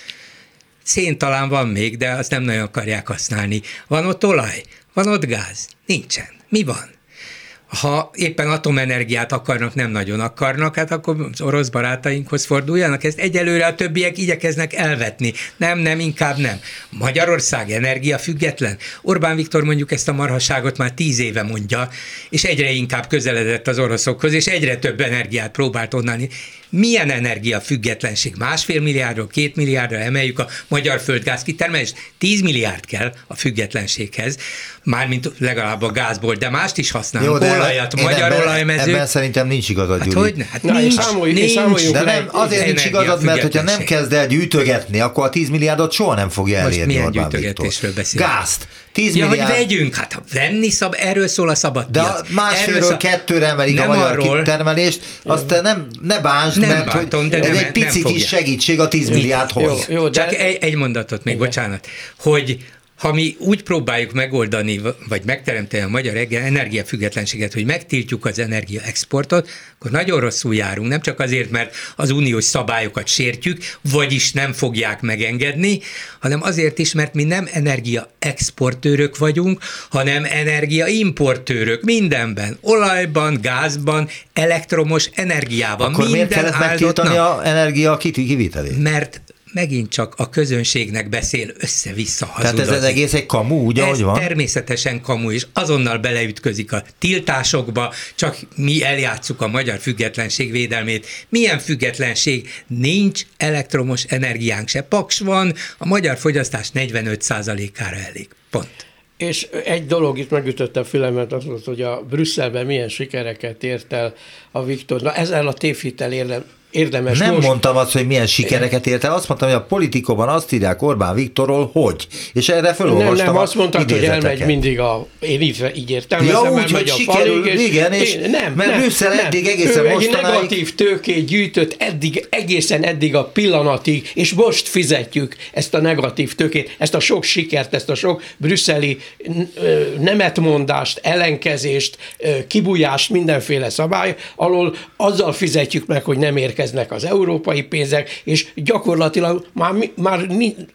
Szén talán van még, de azt nem nagyon akarják használni. Van ott olaj? Van ott gáz? Nincsen. Mi van? ha éppen atomenergiát akarnak, nem nagyon akarnak, hát akkor az orosz barátainkhoz forduljanak. Ezt egyelőre a többiek igyekeznek elvetni. Nem, nem, inkább nem. Magyarország energia független. Orbán Viktor mondjuk ezt a marhaságot már tíz éve mondja, és egyre inkább közeledett az oroszokhoz, és egyre több energiát próbált onnan. Milyen energia függetlenség? Másfél milliárdról, két milliárdra emeljük a magyar földgáz kitermelést? Tíz milliárd kell a függetlenséghez. mármint legalább a gázból, de mást is használunk, de olajat, magyar ebben, olajmező. Ebben szerintem nincs igazad, Hát Gyuri. hogy ne? Hát Na, nincs, számolj- nincs, számoljunk De nem, azért nincs igazad, mert hogyha nem kezd el gyűjtögetni, akkor a 10 milliárdot soha nem fogja Most elérni milyen Orbán gyűjtögetésről beszélünk? Gázt. 10 Ja, hogy milliárd. vegyünk, hát ha venni szab, erről szól a szabad De piac. a másfélről szól- kettőre emelik Nem a magyar arról- kitermelést, azt te nem, ne bánsd, Nem mert bántom, hogy de ez nem- egy nem pici fogja. kis segítség a 10 milliárdhoz. Jó, jó, de Csak egy, egy mondatot még, bocsánat, hogy ha mi úgy próbáljuk megoldani, vagy megteremteni a magyar energiafüggetlenséget, hogy megtiltjuk az energiaexportot, akkor nagyon rosszul járunk, nem csak azért, mert az uniós szabályokat sértjük, vagyis nem fogják megengedni, hanem azért is, mert mi nem energiaexportőrök vagyunk, hanem energiaimportőrök. Mindenben, olajban, gázban, elektromos energiában, Akkor miért minden kellett áldott megtiltani a energia kivitelét? mert megint csak a közönségnek beszél össze-vissza Tehát ez hazudozik. az egész egy kamu, úgy, Ez ahogy van? természetesen kamu, és azonnal beleütközik a tiltásokba, csak mi eljátszuk a magyar függetlenség védelmét. Milyen függetlenség? Nincs elektromos energiánk se. Paks van, a magyar fogyasztás 45%-ára elég. Pont. És egy dolog itt megütötte a fülemet, az volt, hogy a Brüsszelben milyen sikereket ért el a Viktor. Na ezzel a tévhitel érdem, érdemes Nem most. mondtam azt, hogy milyen sikereket ért el, azt mondtam, hogy a politikóban azt írják Orbán Viktorról, hogy. És erre nem, felolvastam nem, a azt mondtad, hogy elmegy mindig a, én így, így értem, Ja, úgy, megy hogy a sikerül, falig, igen, és- Én- nem, mert nem, Brüsszel nem. eddig egészen ő egy mostanáig- negatív tőkét gyűjtött eddig, egészen eddig a pillanatig, és most fizetjük ezt a negatív tőkét, ezt a sok sikert, ezt a sok brüsszeli nemetmondást, ellenkezést, kibújást, mindenféle szabály alól, azzal fizetjük meg, hogy nem érkeznek az európai pénzek, és gyakorlatilag már, már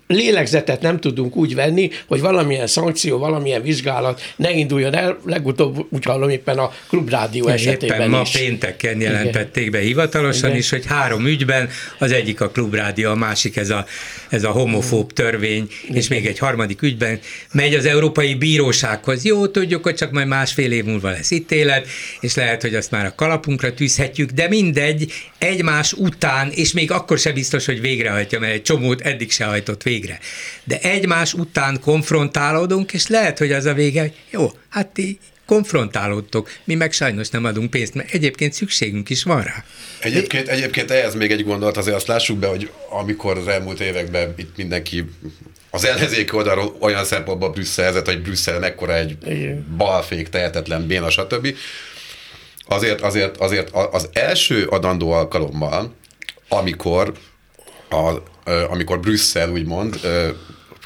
lélegzetet nem tudunk úgy venni, hogy valamilyen szankció, valamilyen vizsgálat ne induljon el, legutóbb úgy hallom éppen a klubrádió esetében Éppen ma is. pénteken jelentették be hivatalosan Igen. is, hogy három ügyben, az egyik a klubrádió, a másik ez a, ez a homofób törvény, és még egy harmadik ügyben megy az Európai Bírósághoz. Jó, tudjuk, hogy csak majd másfél év múlva lesz ítélet, és lehet, hogy azt már a kalapunkra tűzhetjük, de mindegy, egymás után, és még akkor se biztos, hogy végrehajtja, mert egy csomót eddig se hajtott végre. De egymás után konfrontálódunk, és lehet, hogy az a vége, hogy jó, hát ti konfrontálódtok, mi meg sajnos nem adunk pénzt, mert egyébként szükségünk is van rá. Egyébként, egyébként ehhez még egy gondolat, azért azt lássuk be, hogy amikor az elmúlt években itt mindenki az ellenzék oldalról olyan szempontból Brüsszel helyzet, hogy Brüsszel mekkora egy balfék, tehetetlen, béna, stb. Azért, azért, azért az első adandó alkalommal, amikor, a, amikor Brüsszel úgymond ö,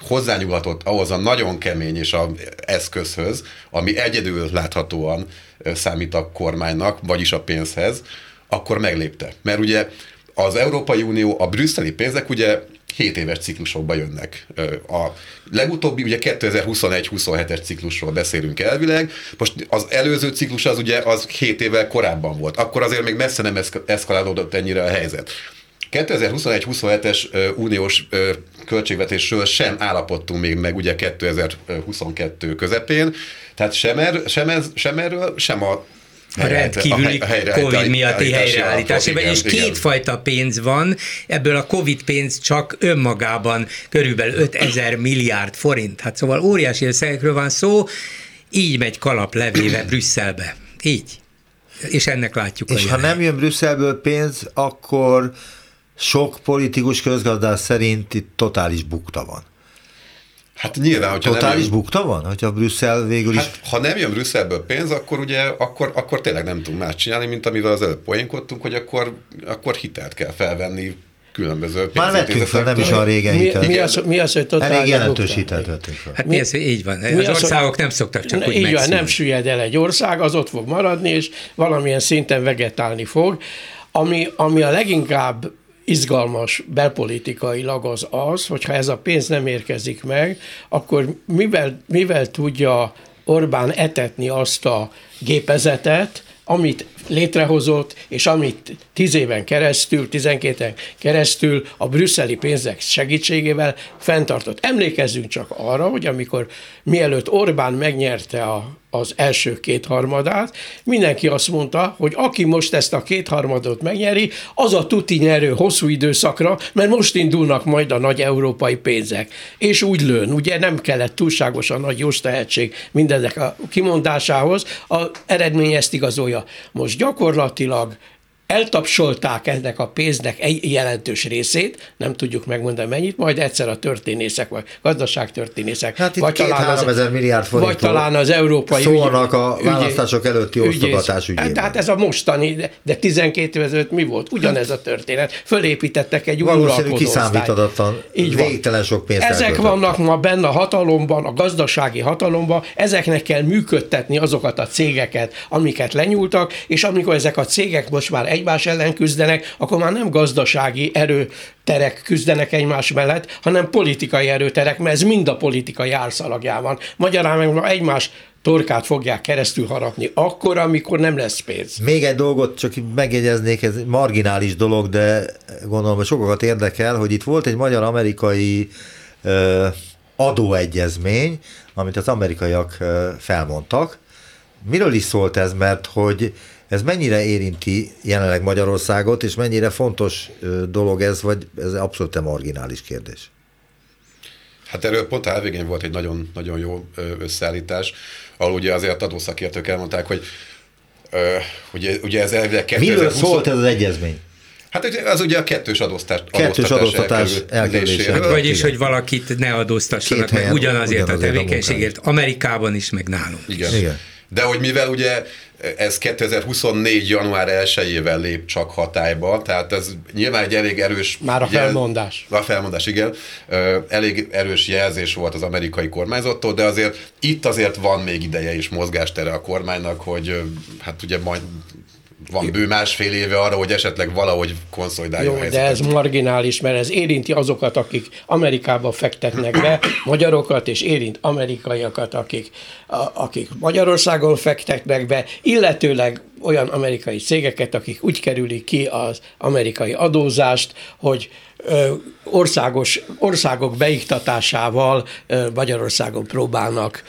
hozzányúlhatott ahhoz a nagyon kemény és a eszközhöz, ami egyedül láthatóan számít a kormánynak, vagyis a pénzhez, akkor meglépte. Mert ugye az Európai Unió, a brüsszeli pénzek ugye 7 éves ciklusokba jönnek. A legutóbbi, ugye 2021-27-es ciklusról beszélünk elvileg, most az előző ciklus az ugye az 7 évvel korábban volt. Akkor azért még messze nem eszka- eszkalálódott ennyire a helyzet. 2021-27-es ö, uniós költségvetésről sem állapodtunk még meg ugye 2022 közepén, tehát sem, er, sem, ez, sem erről, sem a a rendkívüli a helyre- Covid miatti helyreállításában, és igen, kétfajta pénz van, ebből a Covid pénz csak önmagában körülbelül 5000 milliárd forint. Hát szóval óriási összegekről van szó, így megy kalap levéve Brüsszelbe. Így. És ennek látjuk És a ha jelen. nem jön Brüsszelből pénz, akkor sok politikus közgazdás szerint itt totális bukta van. Hát nyilván, hogyha nem Totális jön, bukta van? Hogyha Brüsszel végül is... hát, ha nem jön Brüsszelből pénz, akkor ugye akkor, akkor tényleg nem tudunk más csinálni, mint amivel az előbb poénkodtunk, hogy akkor, akkor hitelt kell felvenni különböző Már vettünk fel, nem is a régen Mi, hitelt. mi, az, mi az, hogy totális Elég jelentős bukta? hitelt vettünk fel. Hát mi ez, így van. Mi Az az, hogy- országok nem szoktak csak úgy így van, nem süllyed el egy ország, az ott fog maradni, és valamilyen szinten vegetálni fog. Ami, ami a leginkább izgalmas belpolitikailag az az, hogyha ez a pénz nem érkezik meg, akkor mivel, mivel tudja Orbán etetni azt a gépezetet, amit létrehozott, és amit tíz éven keresztül, tizenkét keresztül a brüsszeli pénzek segítségével fenntartott. Emlékezzünk csak arra, hogy amikor mielőtt Orbán megnyerte a az első kétharmadát, mindenki azt mondta, hogy aki most ezt a kétharmadot megnyeri, az a tuti nyerő hosszú időszakra, mert most indulnak majd a nagy európai pénzek. És úgy lőn, ugye nem kellett túlságosan nagy jó tehetség mindezek a kimondásához, a eredmény ezt igazolja. Most gyakorlatilag eltapsolták ennek a pénznek egy jelentős részét, nem tudjuk megmondani mennyit, majd egyszer a történészek, vagy gazdaságtörténészek, hát vagy, talán az, milliárd vagy talán az európai szólnak ügy, a választások ügy, előtti osztogatás ügyében. Tehát ez a mostani, de 12 ezelőtt mi volt? Ugyanez a történet. Fölépítettek egy Valószínű kiszámíthatatlan, Így végtelen sok pénzt Ezek elköltött. vannak ma benne a hatalomban, a gazdasági hatalomban, ezeknek kell működtetni azokat a cégeket, amiket lenyúltak, és amikor ezek a cégek most már egymás ellen küzdenek, akkor már nem gazdasági erőterek küzdenek egymás mellett, hanem politikai erőterek, mert ez mind a politikai árszalagjában. Magyarán meg egymás torkát fogják keresztül harapni akkor, amikor nem lesz pénz. Még egy dolgot csak megjegyeznék, ez marginális dolog, de gondolom, hogy sokakat érdekel, hogy itt volt egy magyar-amerikai adóegyezmény, amit az amerikaiak felmondtak. Miről is szólt ez, mert hogy ez mennyire érinti jelenleg Magyarországot, és mennyire fontos dolog ez, vagy ez abszolút marginális kérdés? Hát erről pont a végén volt egy nagyon, nagyon jó összeállítás, ahol ugye azért adószakértők elmondták, hogy ugye, ugye ez elvileg 2020... Miről szólt ez az egyezmény? Hát az ugye a kettős adóztatás, kettős adóztatás elkerülése. Hát, vagyis, hogy valakit ne adóztassanak meg ugyanazért ugyanazért a tevékenységért, Amerikában is, meg nálunk. Igen. Igen. De hogy mivel ugye ez 2024. január 1-ével lép csak hatályba, tehát ez nyilván egy elég erős... Már a felmondás. Jel, a felmondás, igen. Elég erős jelzés volt az amerikai kormányzattól, de azért itt azért van még ideje és mozgástere a kormánynak, hogy hát ugye majd van bő másfél éve arra, hogy esetleg valahogy konszolidálja Jó, a de ez marginális, mert ez érinti azokat, akik Amerikába fektetnek be, magyarokat, és érint amerikaiakat, akik, a, akik Magyarországon fektetnek be, illetőleg olyan amerikai cégeket, akik úgy kerülik ki az amerikai adózást, hogy országos, országok beiktatásával Magyarországon próbálnak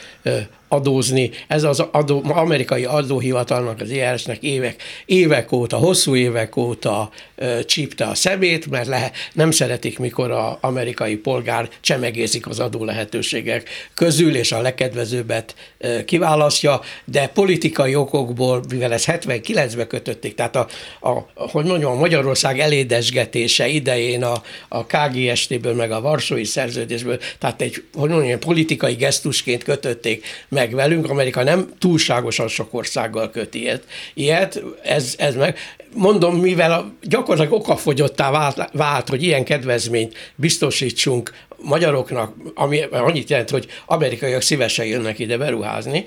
adózni. Ez az adó, amerikai adóhivatalnak, az IRS-nek évek, évek óta, hosszú évek óta ö, csípte a szemét, mert le, nem szeretik, mikor az amerikai polgár csemegészik az adó lehetőségek közül, és a legkedvezőbbet ö, kiválasztja, de politikai okokból, mivel ez 79-ben kötötték, tehát a, a, hogy mondjam, a Magyarország elédesgetése idején a, a KGST-ből, meg a Varsói Szerződésből, tehát egy, hogy mondjam, politikai gesztusként kötötték meg velünk, Amerika nem túlságosan sok országgal köt ilyet, ilyet ez, ez meg. Mondom, mivel a, gyakorlatilag okafogyottá vált, vált, hogy ilyen kedvezményt biztosítsunk magyaroknak, ami annyit jelent, hogy amerikaiak szívesen jönnek ide beruházni,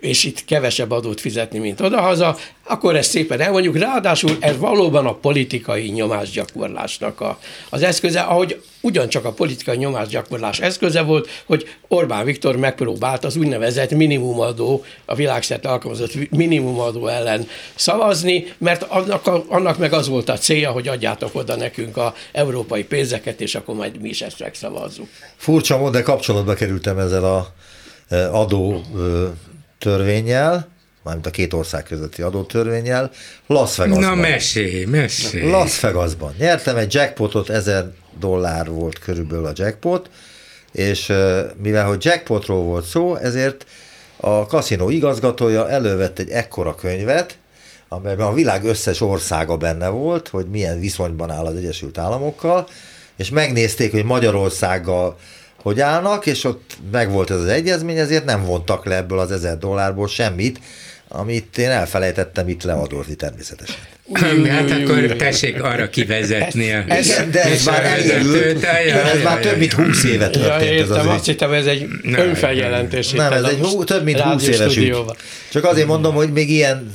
és itt kevesebb adót fizetni, mint odahaza, akkor ezt szépen elmondjuk. Ráadásul ez valóban a politikai nyomásgyakorlásnak a, az eszköze, ahogy ugyancsak a politikai nyomásgyakorlás eszköze volt, hogy Orbán Viktor megpróbált az úgynevezett minimumadó, a világszerte alkalmazott minimumadó ellen szavazni, mert annak, a, annak meg az volt a célja, hogy adjátok oda nekünk a európai pénzeket, és akkor majd mi is ezt megszavazzuk. Furcsa módon, de kapcsolatba kerültem ezzel a e, adó törvényel, mármint a két ország közötti adótörvényel, Las Vegasban. Na mesé, mesé. Las Vegasban. Nyertem egy jackpotot, ezer dollár volt körülbelül a jackpot, és mivel hogy jackpotról volt szó, ezért a kaszinó igazgatója elővett egy ekkora könyvet, amelyben a világ összes országa benne volt, hogy milyen viszonyban áll az Egyesült Államokkal, és megnézték, hogy Magyarországgal hogy állnak, és ott megvolt ez az egyezmény, ezért nem vontak le ebből az ezer dollárból semmit, amit én elfelejtettem itt leadózni természetesen. Hát akkor tessék arra kivezetni a ez, de ez már elindult, ez már több mint 20 éve történt ja, értem, ez az azt hittem, ez egy önfeljelentés. Nem, ez egy hú, több mint 20 éves ügy. Csak azért mondom, hogy még ilyen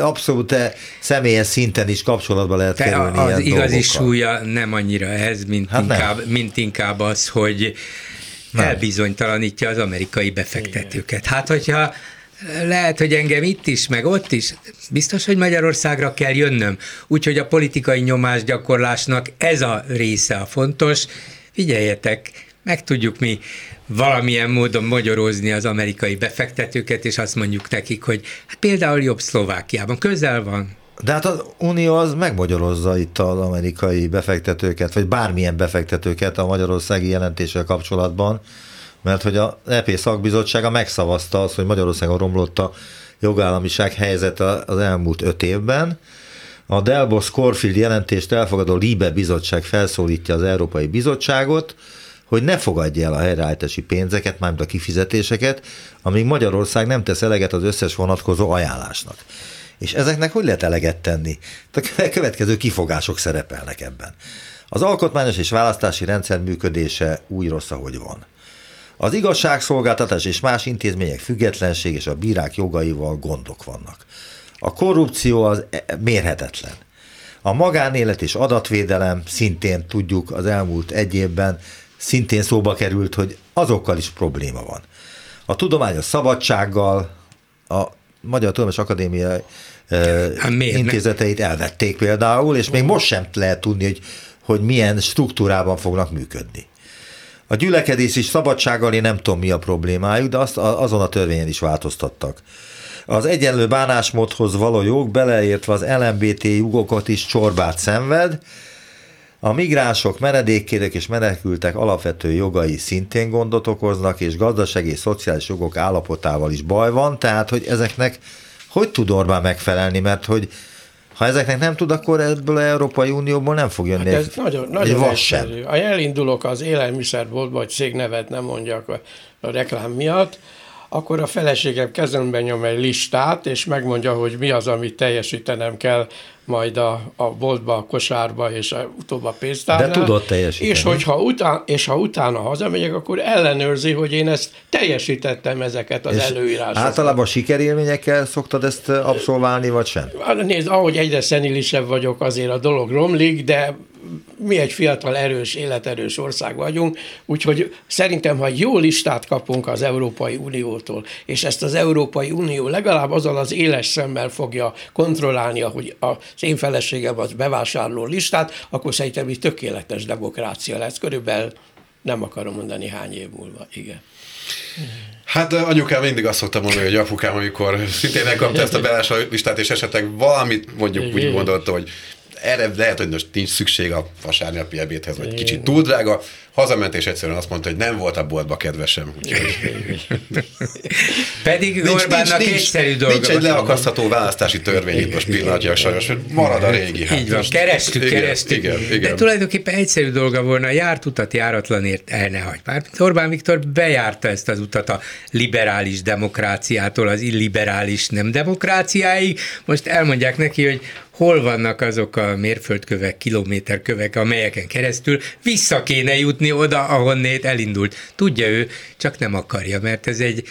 abszolút személyes szinten is kapcsolatba lehet Te kerülni Az igazi súlya nem annyira ez, mint, hát inkább, nem. mint inkább az, hogy nem. elbizonytalanítja az amerikai befektetőket. Hát, hogyha lehet, hogy engem itt is, meg ott is, biztos, hogy Magyarországra kell jönnöm. Úgyhogy a politikai nyomásgyakorlásnak ez a része a fontos. Figyeljetek, meg tudjuk mi valamilyen módon magyarozni az amerikai befektetőket, és azt mondjuk nekik, hogy hát például jobb Szlovákiában, közel van. De hát az Unió az megmagyarozza itt az amerikai befektetőket, vagy bármilyen befektetőket a magyarországi jelentéssel kapcsolatban, mert hogy a EP szakbizottsága megszavazta azt, hogy Magyarországon romlott a jogállamiság helyzete az elmúlt öt évben. A Delbos Corfield jelentést elfogadó Libe bizottság felszólítja az Európai Bizottságot, hogy ne fogadja el a helyreállítási pénzeket, mármint a kifizetéseket, amíg Magyarország nem tesz eleget az összes vonatkozó ajánlásnak. És ezeknek hogy lehet eleget tenni? A következő kifogások szerepelnek ebben. Az alkotmányos és választási rendszer működése úgy rossz, ahogy van. Az igazságszolgáltatás és más intézmények függetlenség és a bírák jogaival gondok vannak. A korrupció az e- mérhetetlen. A magánélet és adatvédelem szintén tudjuk az elmúlt egy évben szintén szóba került, hogy azokkal is probléma van. A tudományos szabadsággal, a Magyar Tudományos Akadémia hát intézeteit elvették például, és még most sem lehet tudni, hogy, hogy milyen struktúrában fognak működni. A gyülekedési szabadsággal én nem tudom, mi a problémájuk, de azt, azon a törvényen is változtattak. Az egyenlő bánásmódhoz való jog, beleértve az LMBT jogokat is csorbát szenved, a migránsok, menedékkérők és menekültek alapvető jogai szintén gondot okoznak, és gazdasági és szociális jogok állapotával is baj van, tehát hogy ezeknek hogy tud Orbán megfelelni, mert hogy ha ezeknek nem tud, akkor ebből az Európai Unióból nem fog jönni hát ez egy, nagyon, nagyon sem. Ha elindulok az élelmiszerboltba, vagy cégnevet nem mondjak a, a reklám miatt, akkor a feleségem kezemben nyom egy listát, és megmondja, hogy mi az, amit teljesítenem kell majd a, a boltba, a kosárba és a, utóbb a pénztárnál. De tudod teljesíteni. És, hogyha után, és ha utána hazamegyek, akkor ellenőrzi, hogy én ezt teljesítettem ezeket az és előírásokat. Általában sikerélményekkel szoktad ezt abszolválni, vagy sem? Hát nézd, ahogy egyre szenilisebb vagyok, azért a dolog romlik, de mi egy fiatal, erős, életerős ország vagyunk, úgyhogy szerintem, ha jó listát kapunk az Európai Uniótól, és ezt az Európai Unió legalább azzal az éles szemmel fogja kontrollálni, hogy az én feleségem az bevásárló listát, akkor szerintem egy tökéletes demokrácia lesz. Körülbelül nem akarom mondani hány év múlva. Igen. Hát anyukám mindig azt szokta mondani, hogy apukám, amikor szintén megkapta ezt a belásó listát, és esetleg valamit mondjuk úgy gondolta, hogy erre lehet, hogy most nincs szükség a vasárnapi ebédhez, vagy kicsit túl drága. Hazament, és egyszerűen azt mondta, hogy nem volt a boltba kedvesem. Pedig nincs, Orbánnak nincs, egyszerű dolga. Nincs egy leakasztható választási törvény itt most pillanatja sajnos, hogy marad a régi. Hát Így van, keresztük, igen, keresztük. Igen, igen. De tulajdonképpen egyszerű dolga volna, járt utat járatlanért el ne hagy. Már Orbán Viktor bejárta ezt az utat a liberális demokráciától az illiberális nem demokráciáig. Most elmondják neki, hogy hol vannak azok a mérföldkövek, kilométerkövek, amelyeken keresztül vissza kéne jutni oda, ahonnét elindult. Tudja ő, csak nem akarja, mert ez egy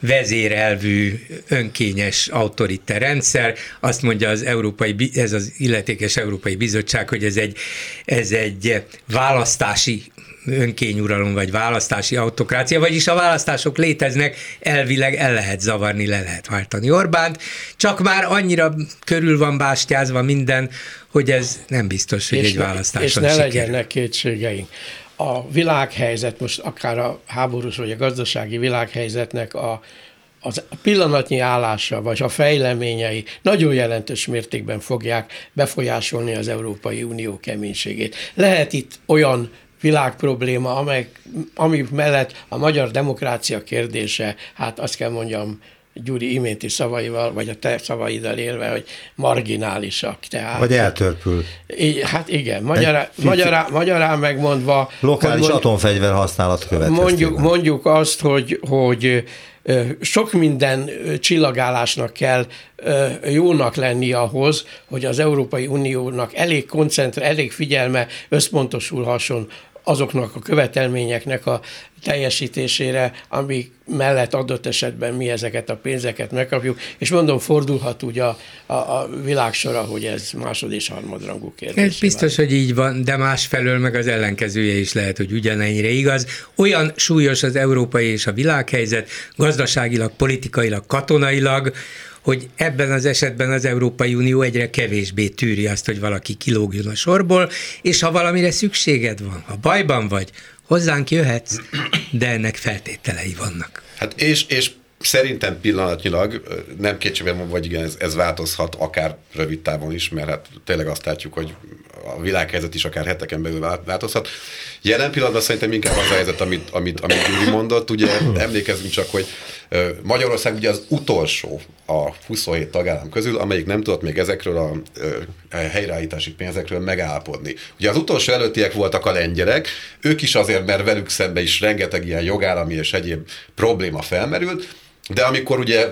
vezérelvű, önkényes, autoriter rendszer. Azt mondja az európai, ez az illetékes Európai Bizottság, hogy ez egy, ez egy választási önkényuralom vagy választási autokrácia, vagyis a választások léteznek, elvileg el lehet zavarni, le lehet váltani Orbánt, csak már annyira körül van bástyázva minden, hogy ez nem biztos, hogy és egy választáson És ne sikerül. legyenek kétségeink. A világhelyzet, most akár a háborús vagy a gazdasági világhelyzetnek a az pillanatnyi állása, vagy a fejleményei nagyon jelentős mértékben fogják befolyásolni az Európai Unió keménységét. Lehet itt olyan világprobléma, amely, ami mellett a magyar demokrácia kérdése, hát azt kell mondjam, Gyuri iménti szavaival, vagy a te szavaiddal élve, hogy marginálisak. Tehát, vagy eltörpül. Így, hát igen, magyará, magyará, magyará megmondva... Lokális mond, atomfegyver használat következtében. Mondjuk, mondjuk azt, hogy, hogy sok minden csillagálásnak kell jónak lenni ahhoz, hogy az Európai Uniónak elég koncentrál, elég figyelme összpontosulhasson azoknak a követelményeknek a teljesítésére, ami mellett adott esetben mi ezeket a pénzeket megkapjuk, és mondom, fordulhat úgy a, a, a világsora, hogy ez másod és harmadrangú kérdés. Ez biztos, hogy így van, de másfelől meg az ellenkezője is lehet, hogy ugyanennyire igaz. Olyan súlyos az európai és a világhelyzet, gazdaságilag, politikailag, katonailag, hogy ebben az esetben az Európai Unió egyre kevésbé tűri azt, hogy valaki kilógjon a sorból, és ha valamire szükséged van, ha bajban vagy, hozzánk jöhetsz, de ennek feltételei vannak. Hát és, és Szerintem pillanatnyilag nem kétségben hogy igen, ez, ez változhat akár rövid távon is, mert hát tényleg azt látjuk, hogy a világhelyzet is akár heteken belül változhat. Jelen pillanatban szerintem inkább az a helyzet, amit, amit, amit Gyuri mondott. Ugye emlékezzünk csak, hogy Magyarország ugye az utolsó a 27 tagállam közül, amelyik nem tudott még ezekről a, a helyreállítási pénzekről megállapodni. Ugye az utolsó előttiek voltak a lengyelek, ők is azért, mert velük szembe is rengeteg ilyen jogállami és egyéb probléma felmerült, de amikor ugye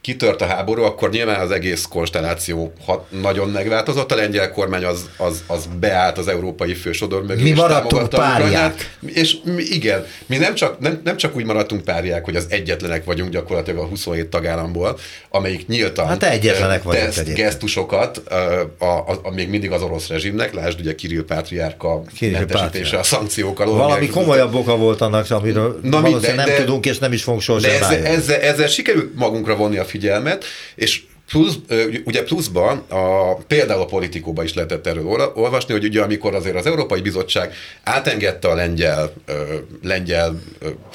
kitört a háború, akkor nyilván az egész konstelláció hat, nagyon megváltozott. A lengyel kormány az, az, az beállt az európai fősodor mögé. Mi maradtunk párják. És igen, mi nem csak, nem, nem csak úgy maradtunk párják, hogy az egyetlenek vagyunk gyakorlatilag a 27 tagállamból, amelyik nyíltan hát egyetlenek teszt gesztusokat a, a, a, a, még mindig az orosz rezsimnek, lásd ugye Kirill Pátriárka Kirill mentesítése a szankciók alól. Valami komolyabb oka volt annak, amiről Na, valószínűleg nem de, tudunk, és nem is fogunk sosem de ezzel, ezzel, ezzel sikerült magunkra vonni a figyelmet, és Plusz, ugye pluszban a, például a politikóban is lehetett erről olvasni, hogy ugye amikor azért az Európai Bizottság átengedte a lengyel, lengyel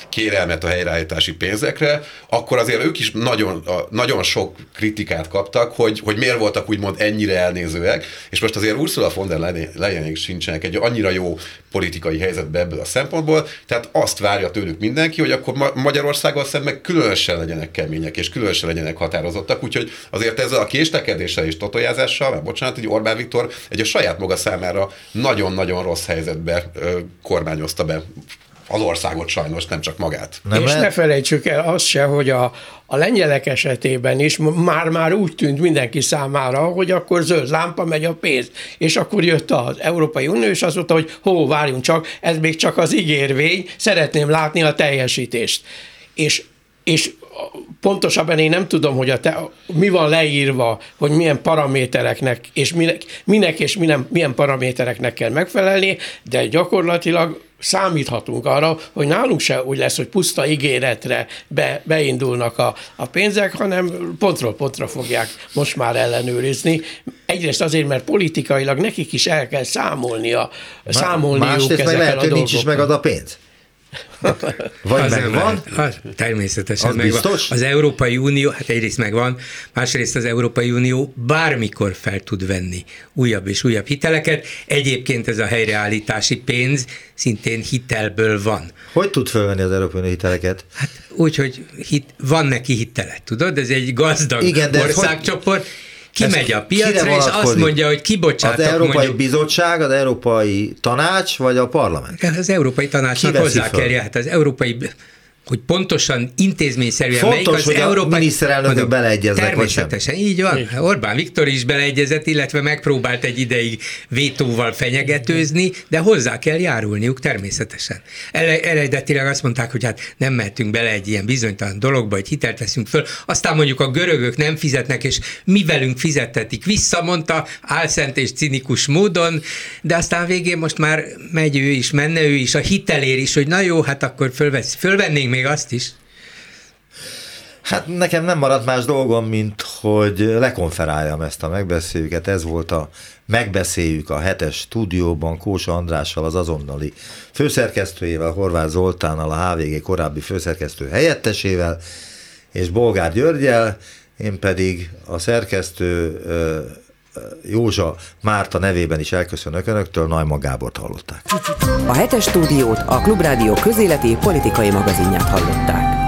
kérelmet a helyreállítási pénzekre, akkor azért ők is nagyon, nagyon sok kritikát kaptak, hogy, hogy miért voltak úgymond ennyire elnézőek, és most azért Ursula von der Leyen sincsenek egy annyira jó politikai helyzetben ebből a szempontból, tehát azt várja tőlük mindenki, hogy akkor Magyarországgal szemben különösen legyenek kemények, és különösen legyenek határozottak, úgyhogy azért ezzel a késlekedéssel és totojázással, mert bocsánat, hogy Orbán Viktor egy a saját maga számára nagyon-nagyon rossz helyzetbe ö, kormányozta be az országot sajnos, nem csak magát. Nem és lehet? ne felejtsük el azt se, hogy a, a lengyelek esetében is már-már úgy tűnt mindenki számára, hogy akkor zöld lámpa megy a pénz. És akkor jött az Európai Unió, és azt mondta, hogy hó, várjunk csak, ez még csak az ígérvény, szeretném látni a teljesítést. És és pontosabban én nem tudom, hogy a te, mi van leírva, hogy milyen paramétereknek, és minek, minek és milyen, milyen paramétereknek kell megfelelni, de gyakorlatilag számíthatunk arra, hogy nálunk se úgy lesz, hogy puszta ígéretre be, beindulnak a, a pénzek, hanem pontról pontra fogják most már ellenőrizni. Egyrészt azért, mert politikailag nekik is el kell számolnia, számolniuk Másrészt meg lehet, hogy nincs is meg az a pénz. Vagy az megvan? Az, természetesen az megvan. Biztos? Az Európai Unió, hát egyrészt megvan, másrészt az Európai Unió bármikor fel tud venni újabb és újabb hiteleket. Egyébként ez a helyreállítási pénz szintén hitelből van. Hogy tud felvenni az Európai Unió hiteleket? Hát úgy, hogy hit, van neki hitele, tudod? Ez egy gazdag Igen, de országcsoport. Hogy kimegy a piacra, és azt mondja, hogy kibocsátok Az Európai mondjuk, Bizottság, az Európai Tanács, vagy a Parlament? Az Európai Tanácsnak hozzá kell, hát az Európai hogy pontosan intézményszerűen Fontos, melyik az hogy európai... a miniszterelnökök beleegyeznek, Természetesen, így van. Így. Orbán Viktor is beleegyezett, illetve megpróbált egy ideig vétóval fenyegetőzni, de hozzá kell járulniuk természetesen. Eredetileg azt mondták, hogy hát nem mehetünk bele egy ilyen bizonytalan dologba, hogy hitelt veszünk föl, aztán mondjuk a görögök nem fizetnek, és mi velünk fizettetik vissza, mondta álszent és cinikus módon, de aztán végén most már megy ő is, menne ő is, a hitelér is, hogy na jó, hát akkor fölvesz, fölvennénk még azt is? Hát nekem nem maradt más dolgom, mint hogy lekonferáljam ezt a megbeszéljüket. Ez volt a Megbeszéljük a hetes stúdióban Kósa Andrással, az azonnali főszerkesztőjével, Horváth Zoltánnal, a HVG korábbi főszerkesztő helyettesével, és Bolgár Györgyel, én pedig a szerkesztő Józsa Márta nevében is elköszönök Önöktől, Najma Gábort hallották. A hetes stúdiót a Klubrádió közéleti politikai magazinját hallották.